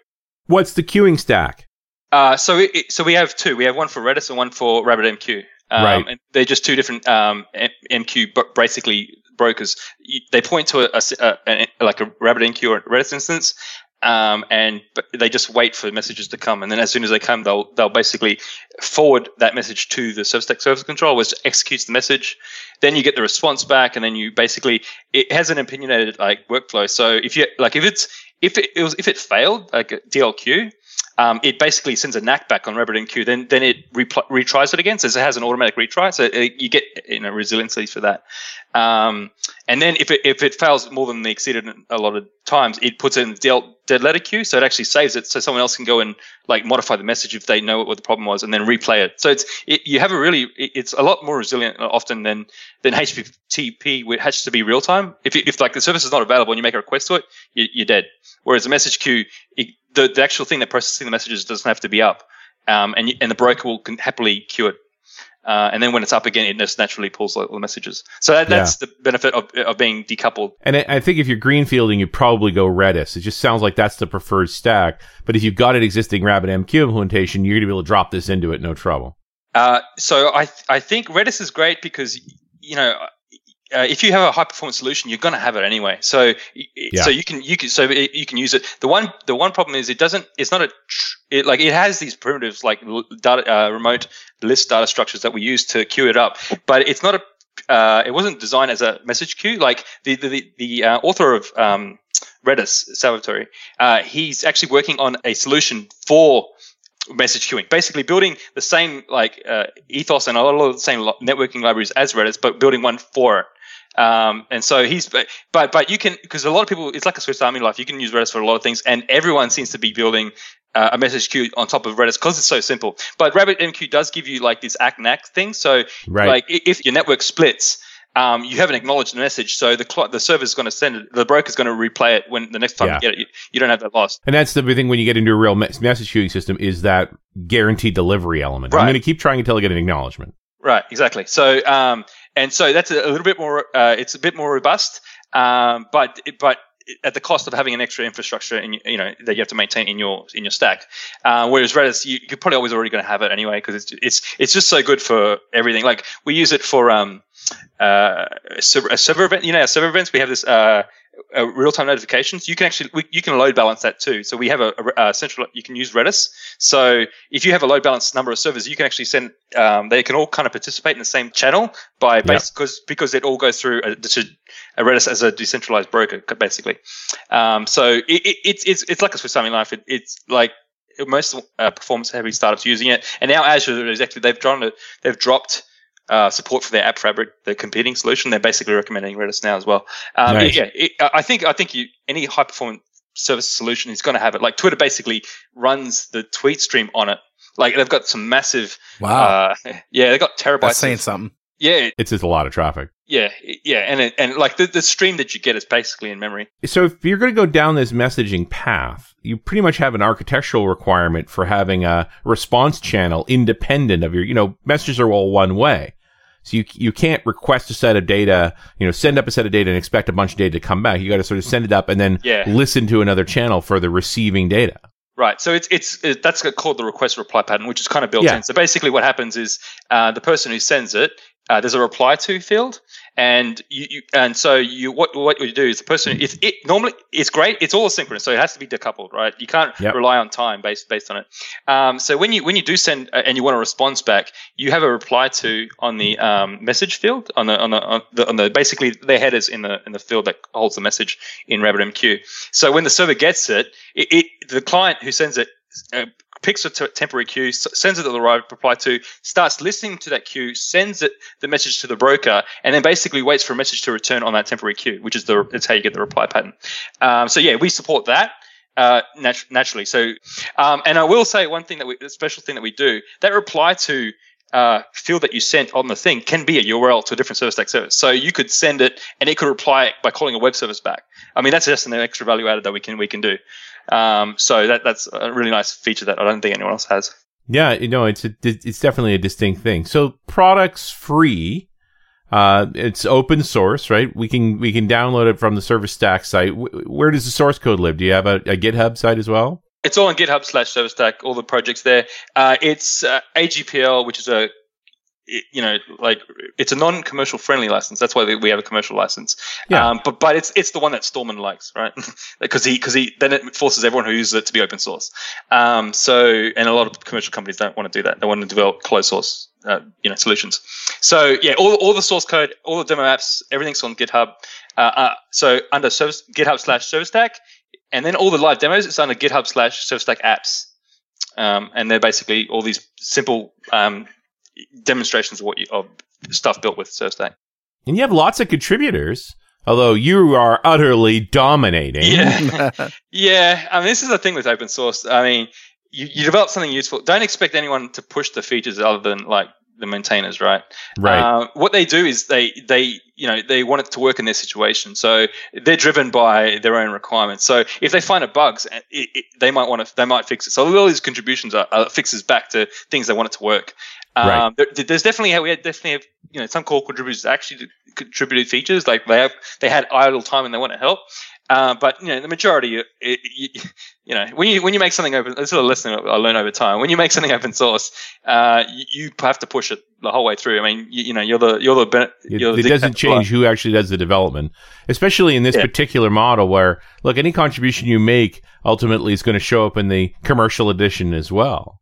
Speaker 3: What's the queuing stack?
Speaker 4: Uh, so it, so we have two. We have one for Redis and one for RabbitMQ. Um,
Speaker 3: Right.
Speaker 4: And they're just two different um, M- MQ basically brokers. They point to a like a RabbitMQ or a Redis instance, um, and they just wait for messages to come. And then as soon as they come, they'll they'll basically forward that message to the ServiceStack Service Control, which executes the message. Then you get the response back, and then you basically it has an opinionated like workflow. So if you like if it's if it, it was if it failed like a DLQ, um, it basically sends a NAK back on RabbitMQ. Then then it repl- retries it again, so it has an automatic retry. So it, you get you know resiliency for that. Um, and then if it if it fails more than the exceeded a lot of times, it puts it in dead, dead letter queue, so it actually saves it, so someone else can go and like modify the message if they know what the problem was, and then replay it. So it's it, you have a really it, it's a lot more resilient often than than HTTP, which has to be real time. If if like the service is not available and you make a request to it, you, you're dead. Whereas a message queue, it, the the actual thing that processing the messages doesn't have to be up, um, and and the broker will can happily queue it. Uh, and then when it's up again, it just naturally pulls all the messages. So that, that's the benefit of, of being decoupled.
Speaker 3: And I, think if you're greenfielding, you probably go Redis. It just sounds like that's the preferred stack. But if you've got an existing RabbitMQ implementation, you're going to be able to drop this into it, no trouble.
Speaker 4: Uh, so I I think Redis is great because you know uh, if you have a high performance solution, you're going to have it anyway. So
Speaker 3: Yeah.
Speaker 4: so you can you can so it, you can use it. The one the one problem is it doesn't. It's not a tr- it, like it has these primitives like data uh, remote list data structures that we use to queue it up, but it's not a. Uh, it wasn't designed as a message queue. Like the the the, the uh, author of um, Redis, Salvatore, uh, he's actually working on a solution for message queuing, basically building the same like uh, ethos and a lot of the same networking libraries as Redis, but building one for it. Um, and so he's, but but, you can because a lot of people, it's like a Swiss Army knife. You can use Redis for a lot of things, and everyone seems to be building uh, a message queue on top of Redis because it's so simple. But RabbitMQ does give you like this ACK NAC thing. So
Speaker 3: Right.
Speaker 4: like if your network splits. Um, you haven't acknowledged the message, so the cl- the server's going to send it. The broker is going to replay it when the next time
Speaker 3: Yeah.
Speaker 4: you get it. You, you don't have that loss.
Speaker 3: And that's the big thing when you get into a real mes- message queuing system is that guaranteed delivery element. I'm going to keep trying until I get an acknowledgement.
Speaker 4: Right, exactly. So, um, and so that's a, little bit more. Uh, it's a bit more robust, um, but but at the cost of having an extra infrastructure, and you know that you have to maintain in your in your stack. Uh, whereas Redis, you, you're probably always already going to have it anyway because it's it's it's just so good for everything. Like we use it for um, uh, a server, event. You know, server events. We have this. Uh, uh, real-time notifications. You can actually we, you can load balance that too. So we have a, a, a central. You can use Redis. So if you have a load balance number of servers, you can actually send. Um, they can all kind of participate in the same channel by base because because it all goes through a, a Redis as a decentralized broker basically. Um, so it, it, it's it's it's like a Swiss Army knife. It, it's like most uh, performance heavy startups using it, and now Azure is actually they've drawn it. They've dropped uh, support for their app fabric, the competing solution. They're basically recommending Redis now as well. Um,
Speaker 3: Nice.
Speaker 4: Yeah, it, I think I think you any high performance service solution is going to have it. Like Twitter basically runs the tweet stream on it. Like they've got some massive.
Speaker 1: Wow.
Speaker 4: Uh, yeah, they've got terabytes.
Speaker 1: That's saying
Speaker 4: of-
Speaker 1: something.
Speaker 4: yeah,
Speaker 3: It's just a lot of traffic.
Speaker 4: yeah, yeah, and it, and like the, the stream that you get is basically in memory.
Speaker 3: So if you're going to go down this messaging path, you pretty much have an architectural requirement for having a response channel independent of your, you know, messages are all one way. So you, you can't request a set of data, you know, send up a set of data and expect a bunch of data to come back. You got to sort of send it up and then
Speaker 4: Yeah.
Speaker 3: listen to another channel for the receiving data.
Speaker 4: Right. So it's it's it, that's called the request reply pattern, which is kind of built
Speaker 3: Yeah.
Speaker 4: in. So basically, what happens is uh, the person who sends it. Uh, there's a reply to field, and you, you and so you what what you do is the person if it normally it's great it's all asynchronous so it has to be decoupled right? You can't
Speaker 3: Yep.
Speaker 4: rely on time based based on it. Um, so when you when you do send uh, and you want a response back you have a reply to on the um, message field on the on the on the, on the basically their headers in the in the field that holds the message in RabbitMQ. So when the server gets it it, it the client who sends it uh, picks a t- temporary queue, sends it to the right reply to, starts listening to that queue, sends it the message to the broker, and then basically waits for a message to return on that temporary queue, which is the it's how you get the reply pattern. Um, so yeah, we support that. Uh, nat- naturally. So, um, and I will say one thing that we, a special thing that we do, that reply to uh, field that you sent on the thing can be a URL to a different ServiceStack service. So you could send it and it could reply by calling a web service back. I mean, that's just an extra value added that we can, we can do. Um, so that, that's a really nice feature that I don't think anyone else has.
Speaker 3: Yeah, you know, it's a, it's definitely a distinct thing. So products free. Uh, it's open source, right? We can we can download it from the ServiceStack site. Wh- Where does the source code live? Do you have a, a GitHub site as well?
Speaker 4: It's all on GitHub slash ServiceStack, all the projects there. Uh, it's uh, AGPL, which is a, you know, like it's a non-commercial friendly license. That's why we have a commercial license.
Speaker 3: Yeah.
Speaker 4: Um, but but it's it's the one that Stallman likes, right? Because he because he then it forces everyone who uses it to be open source. Um, so and a lot of commercial companies don't want to do that. They want to develop closed source, uh, you know, solutions. So yeah, all all the source code, all the demo apps, everything's on GitHub. Uh, uh, so under service GitHub slash ServiceStack, and then all the live demos it's under GitHub slash ServiceStack apps. Um, and they're basically all these simple um, demonstrations of what you, of stuff built with ServiceStack.
Speaker 3: And you have lots of contributors, although you are utterly dominating.
Speaker 4: Yeah. Yeah, I mean, this is the thing with open source. I mean, you, you develop something useful. Don't expect anyone to push the features other than like the maintainers, right?
Speaker 3: Right.
Speaker 4: Uh, what they do is they they you know they want it to work in their situation, so they're driven by their own requirements. So if they find a bugs, it, it, they might want to they might fix it. So all these contributions are, are fixes back to things they want it to work. Um,
Speaker 3: Right.
Speaker 4: there, there's definitely we had definitely have, you know some core contributors actually contributed features like they have they had idle time and they want to help. Uh, but you know the majority, it, it, you, know when you when you make something open, this is a lesson I learned over time. When you make something open source, uh, you, you have to push it the whole way through. I mean, you, you know, you're the you're the
Speaker 3: It,
Speaker 4: you're the
Speaker 3: it doesn't change who actually does the development, especially in this
Speaker 4: Yeah.
Speaker 3: particular model where, look, any contribution you make ultimately is going to show up in the commercial edition as well.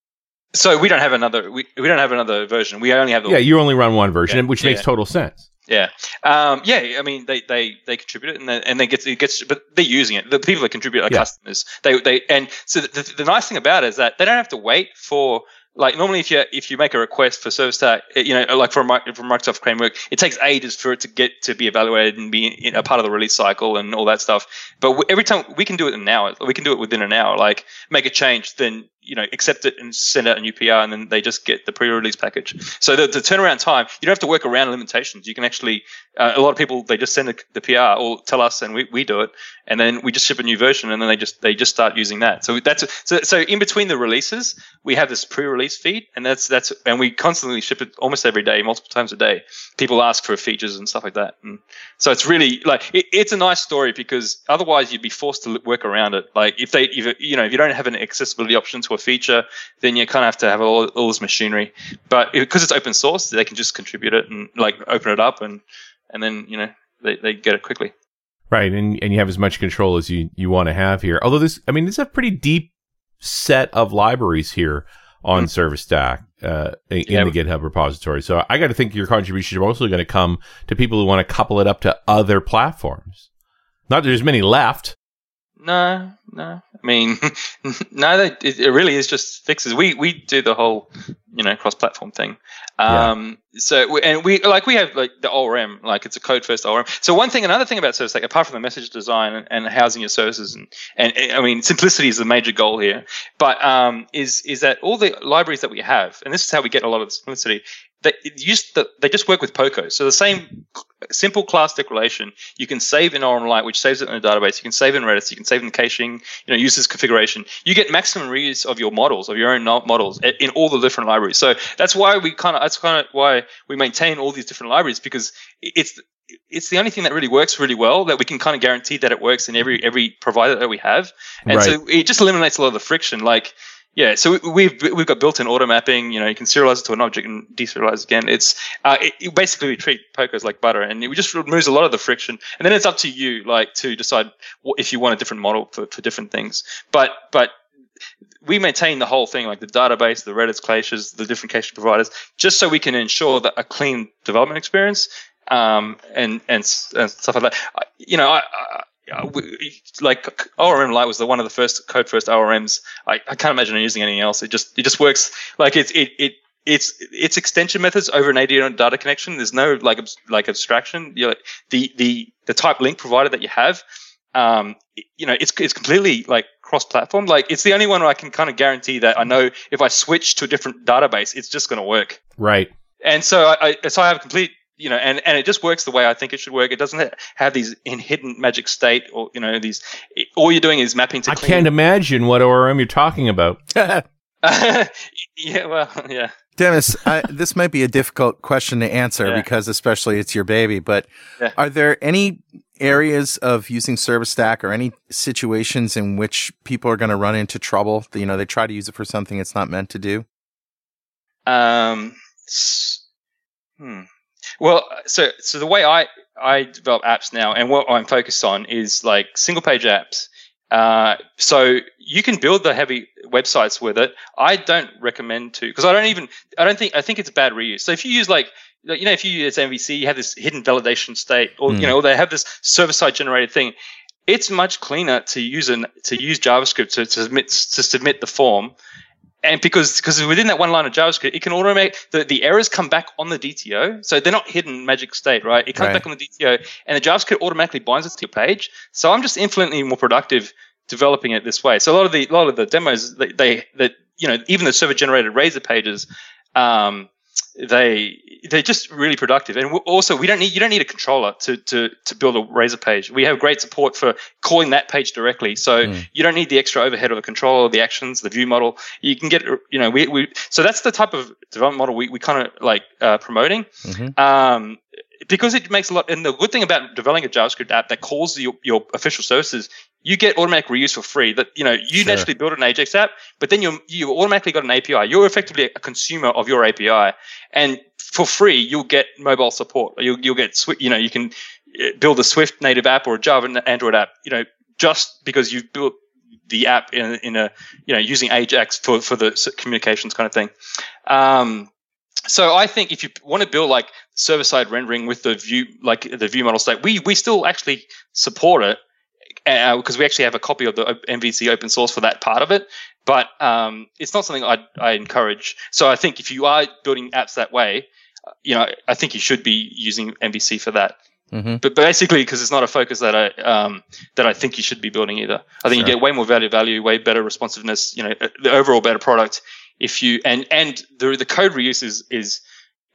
Speaker 4: So we don't have another we, we don't have another version. We only have the
Speaker 3: Yeah, you only run one version,
Speaker 4: Yeah,
Speaker 3: which
Speaker 4: yeah.
Speaker 3: makes total sense.
Speaker 4: Yeah, um, yeah. I mean, they they they contribute it, and then, and then gets it gets, but they're using it. The people that contribute are
Speaker 3: Yeah.
Speaker 4: customers. They they and so the, the, the nice thing about it is that they don't have to wait for like normally if you if you make a request for service it- you know, like for a, for Microsoft framework, it takes ages for it to get to be evaluated and be in a part of the release cycle and all that stuff. But every time we can do it in an hour, we can do it within an hour. Like make a change, then you know accept it and send out a new PR, and then they just get the pre-release package. So the, the turnaround time, you don't have to work around limitations. You can actually uh, a lot of people they just send the, the PR or tell us and we, we do it and then we just ship a new version and then they just they just start using that so that's so so in between the releases we have this pre-release feed and that's that's and we constantly ship it almost every day multiple times a day people ask for features and stuff like that and so it's really like it, it's a nice story because otherwise you'd be forced to work around it like if they if, you know if you don't have an accessibility option to a feature then you kind of have to have all, all this machinery but because it's open source they can just contribute it and like open it up and and then you know they, they get it quickly.
Speaker 3: Right, and and you have as much control as you you want to have here. Although this, I mean, this is a pretty deep set of libraries here on ServiceStack uh, in
Speaker 4: Yeah.
Speaker 3: the GitHub repository. So I got to think your contributions are also going to come to people who want to couple it up to other platforms. Not that there's many left.
Speaker 4: No, no. I mean, no. It, it really is just fixes. We we do the whole, you know, cross-platform thing. Um, yeah. So and we like we have like the ORM, like it's a code first ORM. So one thing, another thing about service, like apart from the message design and, and housing your services, and, and I mean simplicity is the major goal here. But um, is is that all the libraries that we have, and this is how we get a lot of simplicity, they the, they just work with POCO. So the same simple class declaration, you can save in OrmLite, which saves it in a database. You can save in Redis. You can save in caching. You know, use this configuration. You get maximum reuse of your models, of your own models, in all the different libraries. So that's why we kind of that's kind of why we maintain all these different libraries because it's it's the only thing that really works really well that we can kind of guarantee that it works in every every provider that we have, and right. so it just eliminates a lot of the friction. Like yeah, so we've we've got built-in auto mapping. You know, you can serialize it to an object and deserialize again. It's uh, it, basically we treat POCOs like butter, and it just removes a lot of the friction. And then it's up to you, like, to decide what, if you want a different model for, for different things. But but we maintain the whole thing, like the database, the Redis caches, the different cache providers, just so we can ensure that a clean development experience um, and, and and stuff like that. You know, I, I like OrmLite was the one of the first code first ORMs. I, I can't imagine using anything else. It just it just works like it's it it it's it's extension methods over an ADO data connection. There's no like like abstraction. You know, the the the type link provider that you have, um, you know, it's it's completely like cross platform. Like it's the only one where I can kind of guarantee that I know if I switch to a different database, it's just going to work.
Speaker 3: Right.
Speaker 4: And so I, I so I have complete you know, and, and it just works the way I think it should work. It doesn't have these in hidden magic state or, you know, these, all you're doing is mapping to
Speaker 3: I can't imagine what ORM you're talking about.
Speaker 4: yeah, well, yeah.
Speaker 1: Demis, I, this might be a difficult question to answer yeah. because especially it's your baby, but yeah. are there any areas of using ServiceStack or any situations in which people are going to run into trouble? You know, they try to use it for something it's not meant to do?
Speaker 4: Um, hmm. Well, so so the way I I develop apps now, and what I'm focused on is like single page apps. Uh, so you can build the heavy websites with it. I don't recommend to because I don't even I don't think I think it's a bad reuse. So if you use like you know if you use MVC, you have this hidden validation state, or mm. you hmm. know they have this server side generated thing. It's much cleaner to use an to use JavaScript to, to submit to submit the form and because because within that one line of JavaScript, it can automate the, the errors come back on the DTO. So they're not hidden magic state, right? It comes right. back on the DTO and the JavaScript automatically binds it to your page. So I'm just infinitely more productive developing it this way. So a lot of the a lot of the demos they, they that you know even the server generated razor pages um, they they're just really productive. And also, we don't need you don't need a controller to to to build a Razor page. We have great support for calling that page directly, so mm. you don't need the extra overhead of the controller, the actions, the view model. You can get you know we, we so that's the type of development model we we kind of like uh, promoting. Mm-hmm. Um, because it makes a lot. And the good thing about developing a JavaScript app that calls your, your official services, you get automatic reuse for free. That you know you sure. naturally build an Ajax app, but then you you automatically got an API. You're effectively a consumer of your API, and for free you'll get mobile support. You'll you'll get you know you can uh, build a Swift native app or a Java Android app. You know just because you've built the app in, in a you know using Ajax for for the communications kind of thing. Um, so I think if you want to build like server side rendering with the view, like the view model state, we we still actually support it because uh, we actually have a copy of the MVC open source for that part of it. But um, it's not something I I encourage. So I think if you are building apps that way, uh, you know, I think you should be using MVC for that. Mm-hmm. But basically, because it's not a focus that I um, that I think you should be building either. I think sure. you get way more value, value, way better responsiveness. You know, uh, the overall better product if you and and the the code reuse is is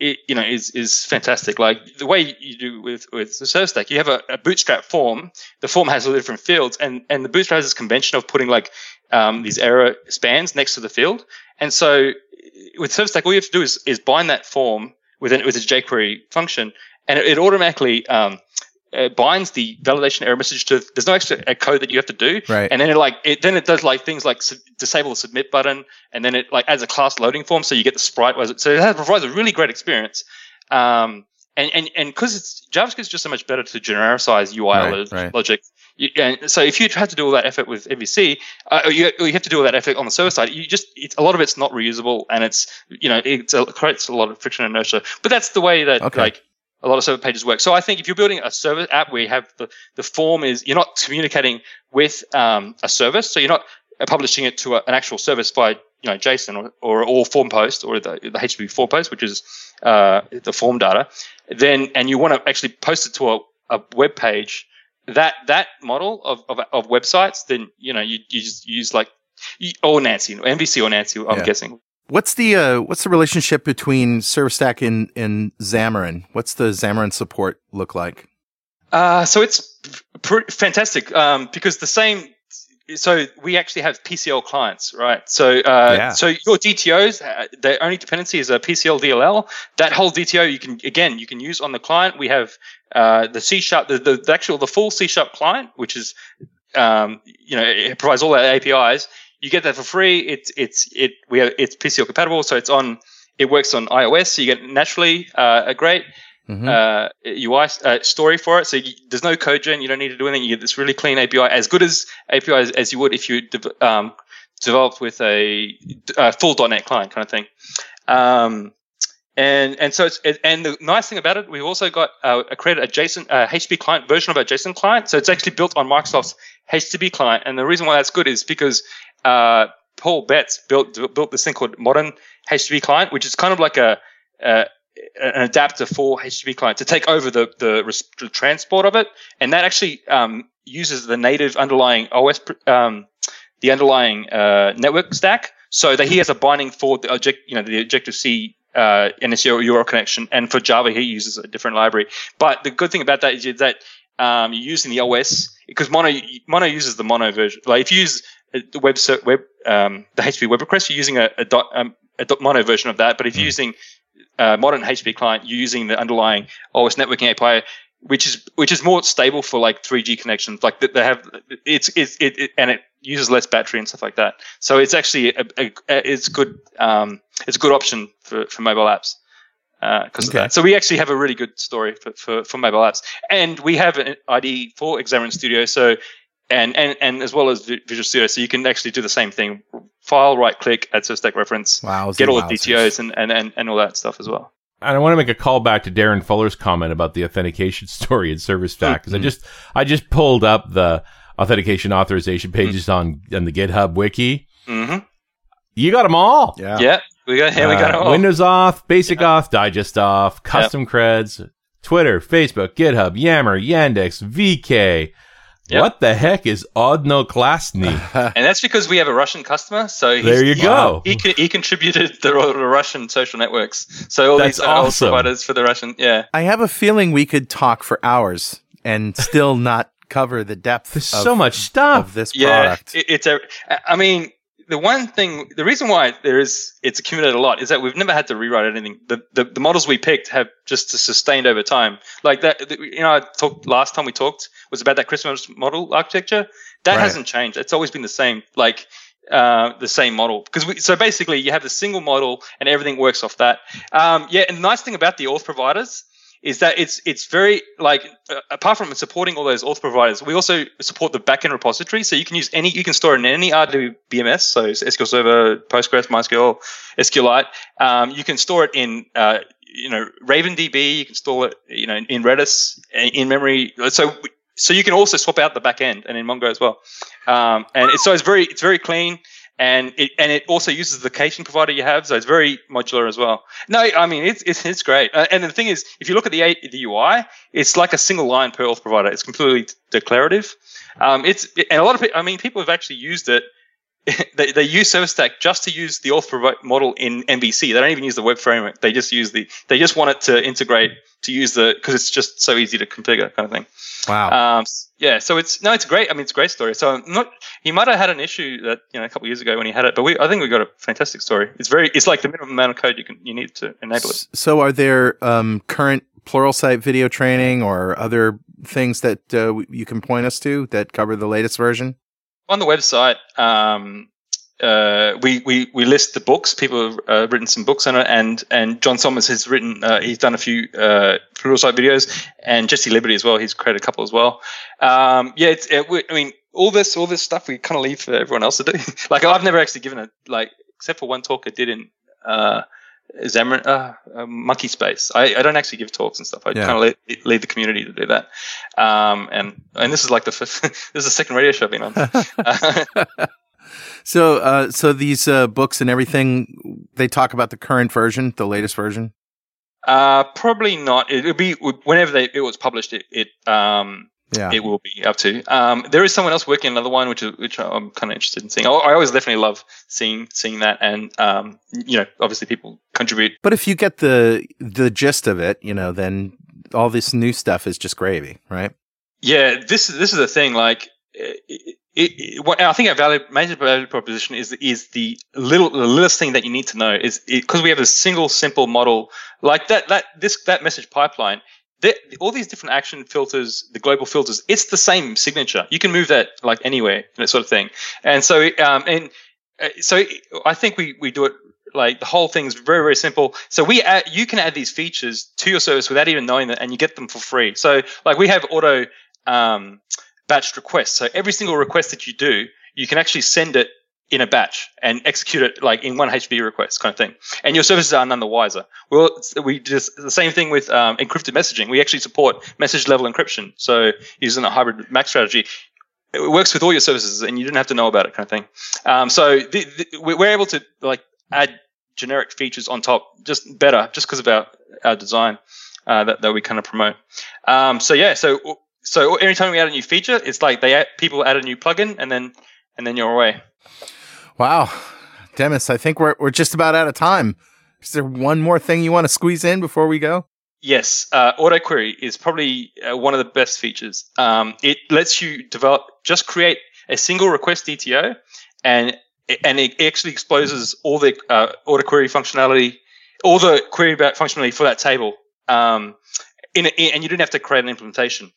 Speaker 4: it, you know is is fantastic. Like the way you do with with the ServiceStack, you have a, a bootstrap form. The form has all the different fields, and and the bootstrap has this convention of putting like um, these error spans next to the field. And so with ServiceStack, all you have to do is is bind that form with an, with a jQuery function, and it, it automatically um, uh, binds the validation error message to there's no extra uh, code that you have to do
Speaker 1: right
Speaker 4: and then it like it then it does like things like su- disable the submit button and then it like adds a class loading form so you get the sprite so it has, provides a really great experience um and and and because it's javascript is just so much better to genericize ui right, right. logic you, and so if you had to do all that effort with MVC, uh, you, you have to do all that effort on the server side. You just a lot of it's not reusable, and it's you know it creates a lot of friction and inertia. But that's the way that okay. like a lot of server pages work. So I think if you're building a server app where you have the, the form is you're not communicating with um, a service, so you're not publishing it to a, an actual service via you know JSON or, or, or form post or the, the HTTP form post, which is uh, the form data. Then and you want to actually post it to a, a web page. That that model of, of, of websites, then you know you, you just use like or Nancy, MVC or Nancy. I'm
Speaker 1: Yeah.
Speaker 4: guessing.
Speaker 1: What's the uh, what's the relationship between ServiceStack and, and Xamarin? What's the Xamarin support look like?
Speaker 4: Uh, so it's pr- fantastic um, because the same. So we actually have PCL clients, right? So uh,
Speaker 1: Yeah.
Speaker 4: so your DTOs, uh, the only dependency is a PCL DLL. That whole DTO you can again you can use on the client. We have uh, the C sharp, the, the, the actual the full C sharp client, which is um, you know it provides all our APIs. You get that for free. It's it's it we have, it's PCL compatible, so it's on. It works on iOS, so you get naturally uh, a great
Speaker 1: Mhm.
Speaker 4: uh, UI uh, story for it. So you, there's no code gen. You don't need to do anything. You get this really clean API, as good as API as, as you would if you de- um, developed with a, a full .NET client kind of thing. Um, and and so it's it, and the nice thing about it, we've also got uh, a created a JSON uh, HTTP client version of our JSON client. So it's actually built on Microsoft's HTTP client. And the reason why that's good is because uh, Paul Betts built built this thing called Modern HTTP client, which is kind of like a, an adapter for HTTP client to take over the the, transport of it, and that actually um, uses the native underlying OS, um, the underlying uh, network stack, so that he has a binding for the object, you know, the Objective C. Uh, NSURLConnection, and for Java he uses a different library. But the good thing about that is that um, you're using the OS because Mono Mono uses the Mono version. Like if you use the web web um, the HTTP web request, you're using a, a, dot, um, a dot mono version of that. But if you're using uh, modern HTTP client, you're using the underlying OS networking API, which is which is more stable for like 3G connections. Like they- they have it's it's it, it and it uses less battery and stuff like that. So it's actually a, a, a- it's good um, it's a good option for, for mobile apps because
Speaker 1: Okay.
Speaker 4: of that. So we actually have a really good story for, for, for mobile apps, and we have an ID for Xamarin Studio. So and and and as well as Visual Studio, so you can actually do the same thing: file, right click, add to stack reference,
Speaker 1: Wow,
Speaker 4: get all the DTOs and, and, and, and all that stuff as well.
Speaker 3: And I want to make a call back to Darren Fuller's comment about the authentication story in ServiceStack because I just I just pulled up the authentication authorization pages on on the GitHub wiki.
Speaker 4: hmm
Speaker 3: You got them all.
Speaker 1: Yeah.
Speaker 4: Yeah, we got here. we got it
Speaker 3: Uh,
Speaker 4: all.
Speaker 3: Windows off, Basic off, Digest off, custom creds, Twitter, Facebook, GitHub, Yammer, Yandex, VK.
Speaker 4: Yep.
Speaker 3: What the heck is Odnoklasny?
Speaker 4: and that's because we have a Russian customer. So he's,
Speaker 3: There you go.
Speaker 4: He, co- he contributed the, the Russian social networks. So all
Speaker 3: That's
Speaker 4: these are old
Speaker 3: awesome.
Speaker 4: providers for the Russian. Yeah.
Speaker 1: I have a feeling we could talk for hours and still not cover the depth
Speaker 3: There's
Speaker 1: of,
Speaker 3: so much stuff.
Speaker 1: of this
Speaker 4: Yeah.
Speaker 1: product.
Speaker 4: It, it's a. I mean, the one thing, the reason why there is it's accumulated a lot is that we've never had to rewrite anything. The the, the models we picked have just sustained over time. Like that, you know, I talked last time we talked was about that Christmas model architecture. That
Speaker 1: Right.
Speaker 4: hasn't changed. It's always been the same. Like. Uh, the same model because we so basically you have the single model and everything works off that. Um, yeah, and the nice thing about the auth providers is that it's it's very like uh, apart from supporting all those auth providers, we also support the backend repository. So you can use any you can store in any RDBMS, so SQL Server, Postgres, MySQL, SQLite. Um, you can store it in uh, you know RavenDB. You can store it you know in Redis in memory. So so you can also swap out the backend and in Mongo as well. Um, and it's, so it's very it's very clean. And it and it also uses the caching provider you have, so it's very modular as well. No, I mean it's it's, it's great. Uh, and the thing is, if you look at the the UI, it's like a single line per auth provider. It's completely declarative. Um, it's and a lot of. I mean, people have actually used it. they, they use ServiceStack just to use the auth model in MVC. They don't even use the web framework. They just use the. They just want it to integrate to use the because it's just so easy to configure, kind of thing.
Speaker 1: Wow.
Speaker 4: Um, yeah, so it's no, it's great. I mean, it's a great story. So I'm not he might have had an issue that you know a couple of years ago when he had it, but we I think we got a fantastic story. It's very it's like the minimum amount of code you can you need to enable it.
Speaker 1: So, are there um, current Pluralsight video training or other things that uh, you can point us to that cover the latest version?
Speaker 4: On the website, um, uh, we, we we list the books. People have uh, written some books on it, and and John Somers has written. Uh, he's done a few uh, Pluralsight videos, and Jesse Liberty as well. He's created a couple as well. Um, yeah, it's, it, we, I mean, all this all this stuff we kind of leave for everyone else to do. like I've never actually given it like except for one talk I did in. Xamarin, uh, uh, MonkeySpace. I, I don't actually give talks and stuff. I
Speaker 1: Yeah.
Speaker 4: kind of lead, lead the community to do that. Um, and and this is like the fifth, this is the second radio show I've been on.
Speaker 1: So, uh, so these uh, books and everything, they talk about the current version, the latest version.
Speaker 4: uh, probably not. It'll be whenever they, it was published. It, it um,
Speaker 1: Yeah.
Speaker 4: it will be up to. Um, there is someone else working on another one, which is, which I'm kind of interested in seeing. I, I always definitely love seeing seeing that, and um, you know, obviously people contribute.
Speaker 1: But if you get the the gist of it, you know, then all this new stuff is just gravy, right?
Speaker 4: Yeah, this is this is the thing. Like, it, it, it, what I think our value major value proposition is is the little the littlest thing that you need to know is because we have a single simple model like that that this that message pipeline. All these different action filters, the global filters, it's the same signature. You can move that like anywhere, that sort of thing. And so, um, and uh, so I think we we do it like the whole thing's very very simple. So we add, you can add these features to your service without even knowing that, and you get them for free. So like we have auto um, batched requests. So every single request that you do, you can actually send it in a batch and execute it like in one HTTP request kind of thing. And your services are none the wiser. Well, we just the same thing with um, encrypted messaging. We actually support message level encryption. So using a hybrid MAC strategy, it works with all your services and you didn't have to know about it kind of thing. Um, so the, the, we- we're able to like add generic features on top just better just because of our, our design uh, that, that we kind of promote. Um, so yeah, so so anytime we add a new feature, it's like they add, people add a new plugin and then and then you're away.
Speaker 1: Wow, Demis, I think we're we're just about out of time. Is there one more thing you want to squeeze in before we go?
Speaker 4: Yes, uh, auto query is probably uh, one of the best features. Um, it lets you develop, just create a single request DTO, and and it actually exposes all the uh, auto query functionality, all the query about functionality for that table. Um, in, a, in and you didn't have to create an implementation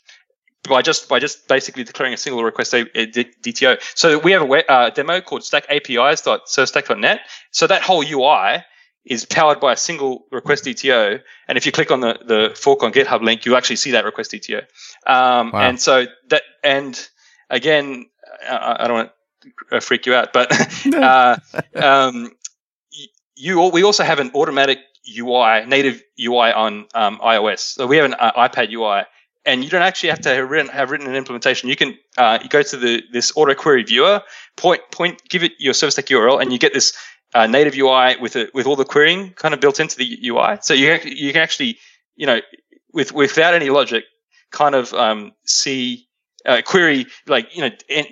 Speaker 4: by just by just basically declaring a single request a, a DTO. So we have a uh, demo called stackapis.servicestack.net. So that whole UI is powered by a single request DTO. And if you click on the, the fork on GitHub link, you actually see that request DTO. Um,
Speaker 1: Wow.
Speaker 4: And so that, and again, I, I don't want to freak you out, but uh, um, you we also have an automatic UI, native UI on um, iOS. So we have an uh, iPad UI, and you don't actually have to have written, have written an implementation. You can uh, you go to the this auto query viewer, point point, give it your ServiceStack URL, and you get this uh, native UI with a, with all the querying kind of built into the UI. So you you can actually you know with without any logic, kind of um, see. Uh, query like you know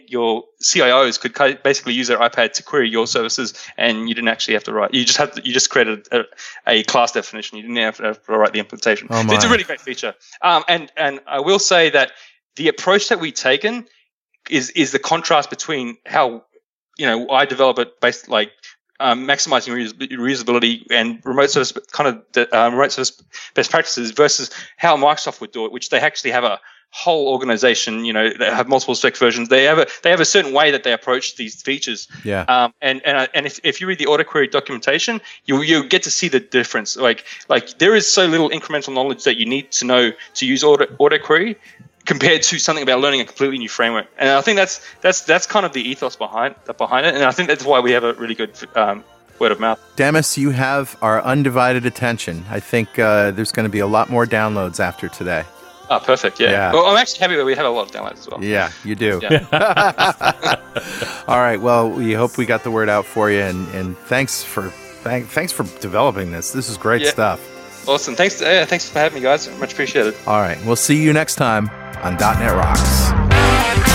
Speaker 4: your CIOs could basically use their iPad to query your services, and you didn't actually have to write. You just have to, you just created a, a class definition. You didn't have to, have to write the implementation.
Speaker 1: Oh
Speaker 4: it's a really great feature. Um, and and I will say that the approach that we've taken is is the contrast between how you know I develop it based like um, maximizing reusability and remote service kind of the, uh, remote service best practices versus how Microsoft would do it, which they actually have a whole organization, you know, that have multiple spec versions. They have a they have a certain way that they approach these features.
Speaker 1: Yeah.
Speaker 4: Um, and and uh, and if, if you read the auto query documentation, you you get to see the difference. Like like there is so little incremental knowledge that you need to know to use auto auto query compared to something about learning a completely new framework. And I think that's that's that's kind of the ethos behind behind it. And I think that's why we have a really good um, word of mouth.
Speaker 1: Demis, you have our undivided attention. I think uh, there's going to be a lot more downloads after today.
Speaker 4: Oh, perfect. Yeah.
Speaker 1: Yeah.
Speaker 4: Well, I'm actually happy that we have a lot of downloads as well.
Speaker 1: Yeah, you do.
Speaker 4: Yeah.
Speaker 1: All right. Well, we hope we got the word out for you, and, and thanks for thank, thanks for developing this. This is great
Speaker 4: Yeah.
Speaker 1: stuff.
Speaker 4: Awesome. Thanks. Yeah, thanks for having me, guys. Much appreciated.
Speaker 1: All right. We'll see you next time on .NET Rocks.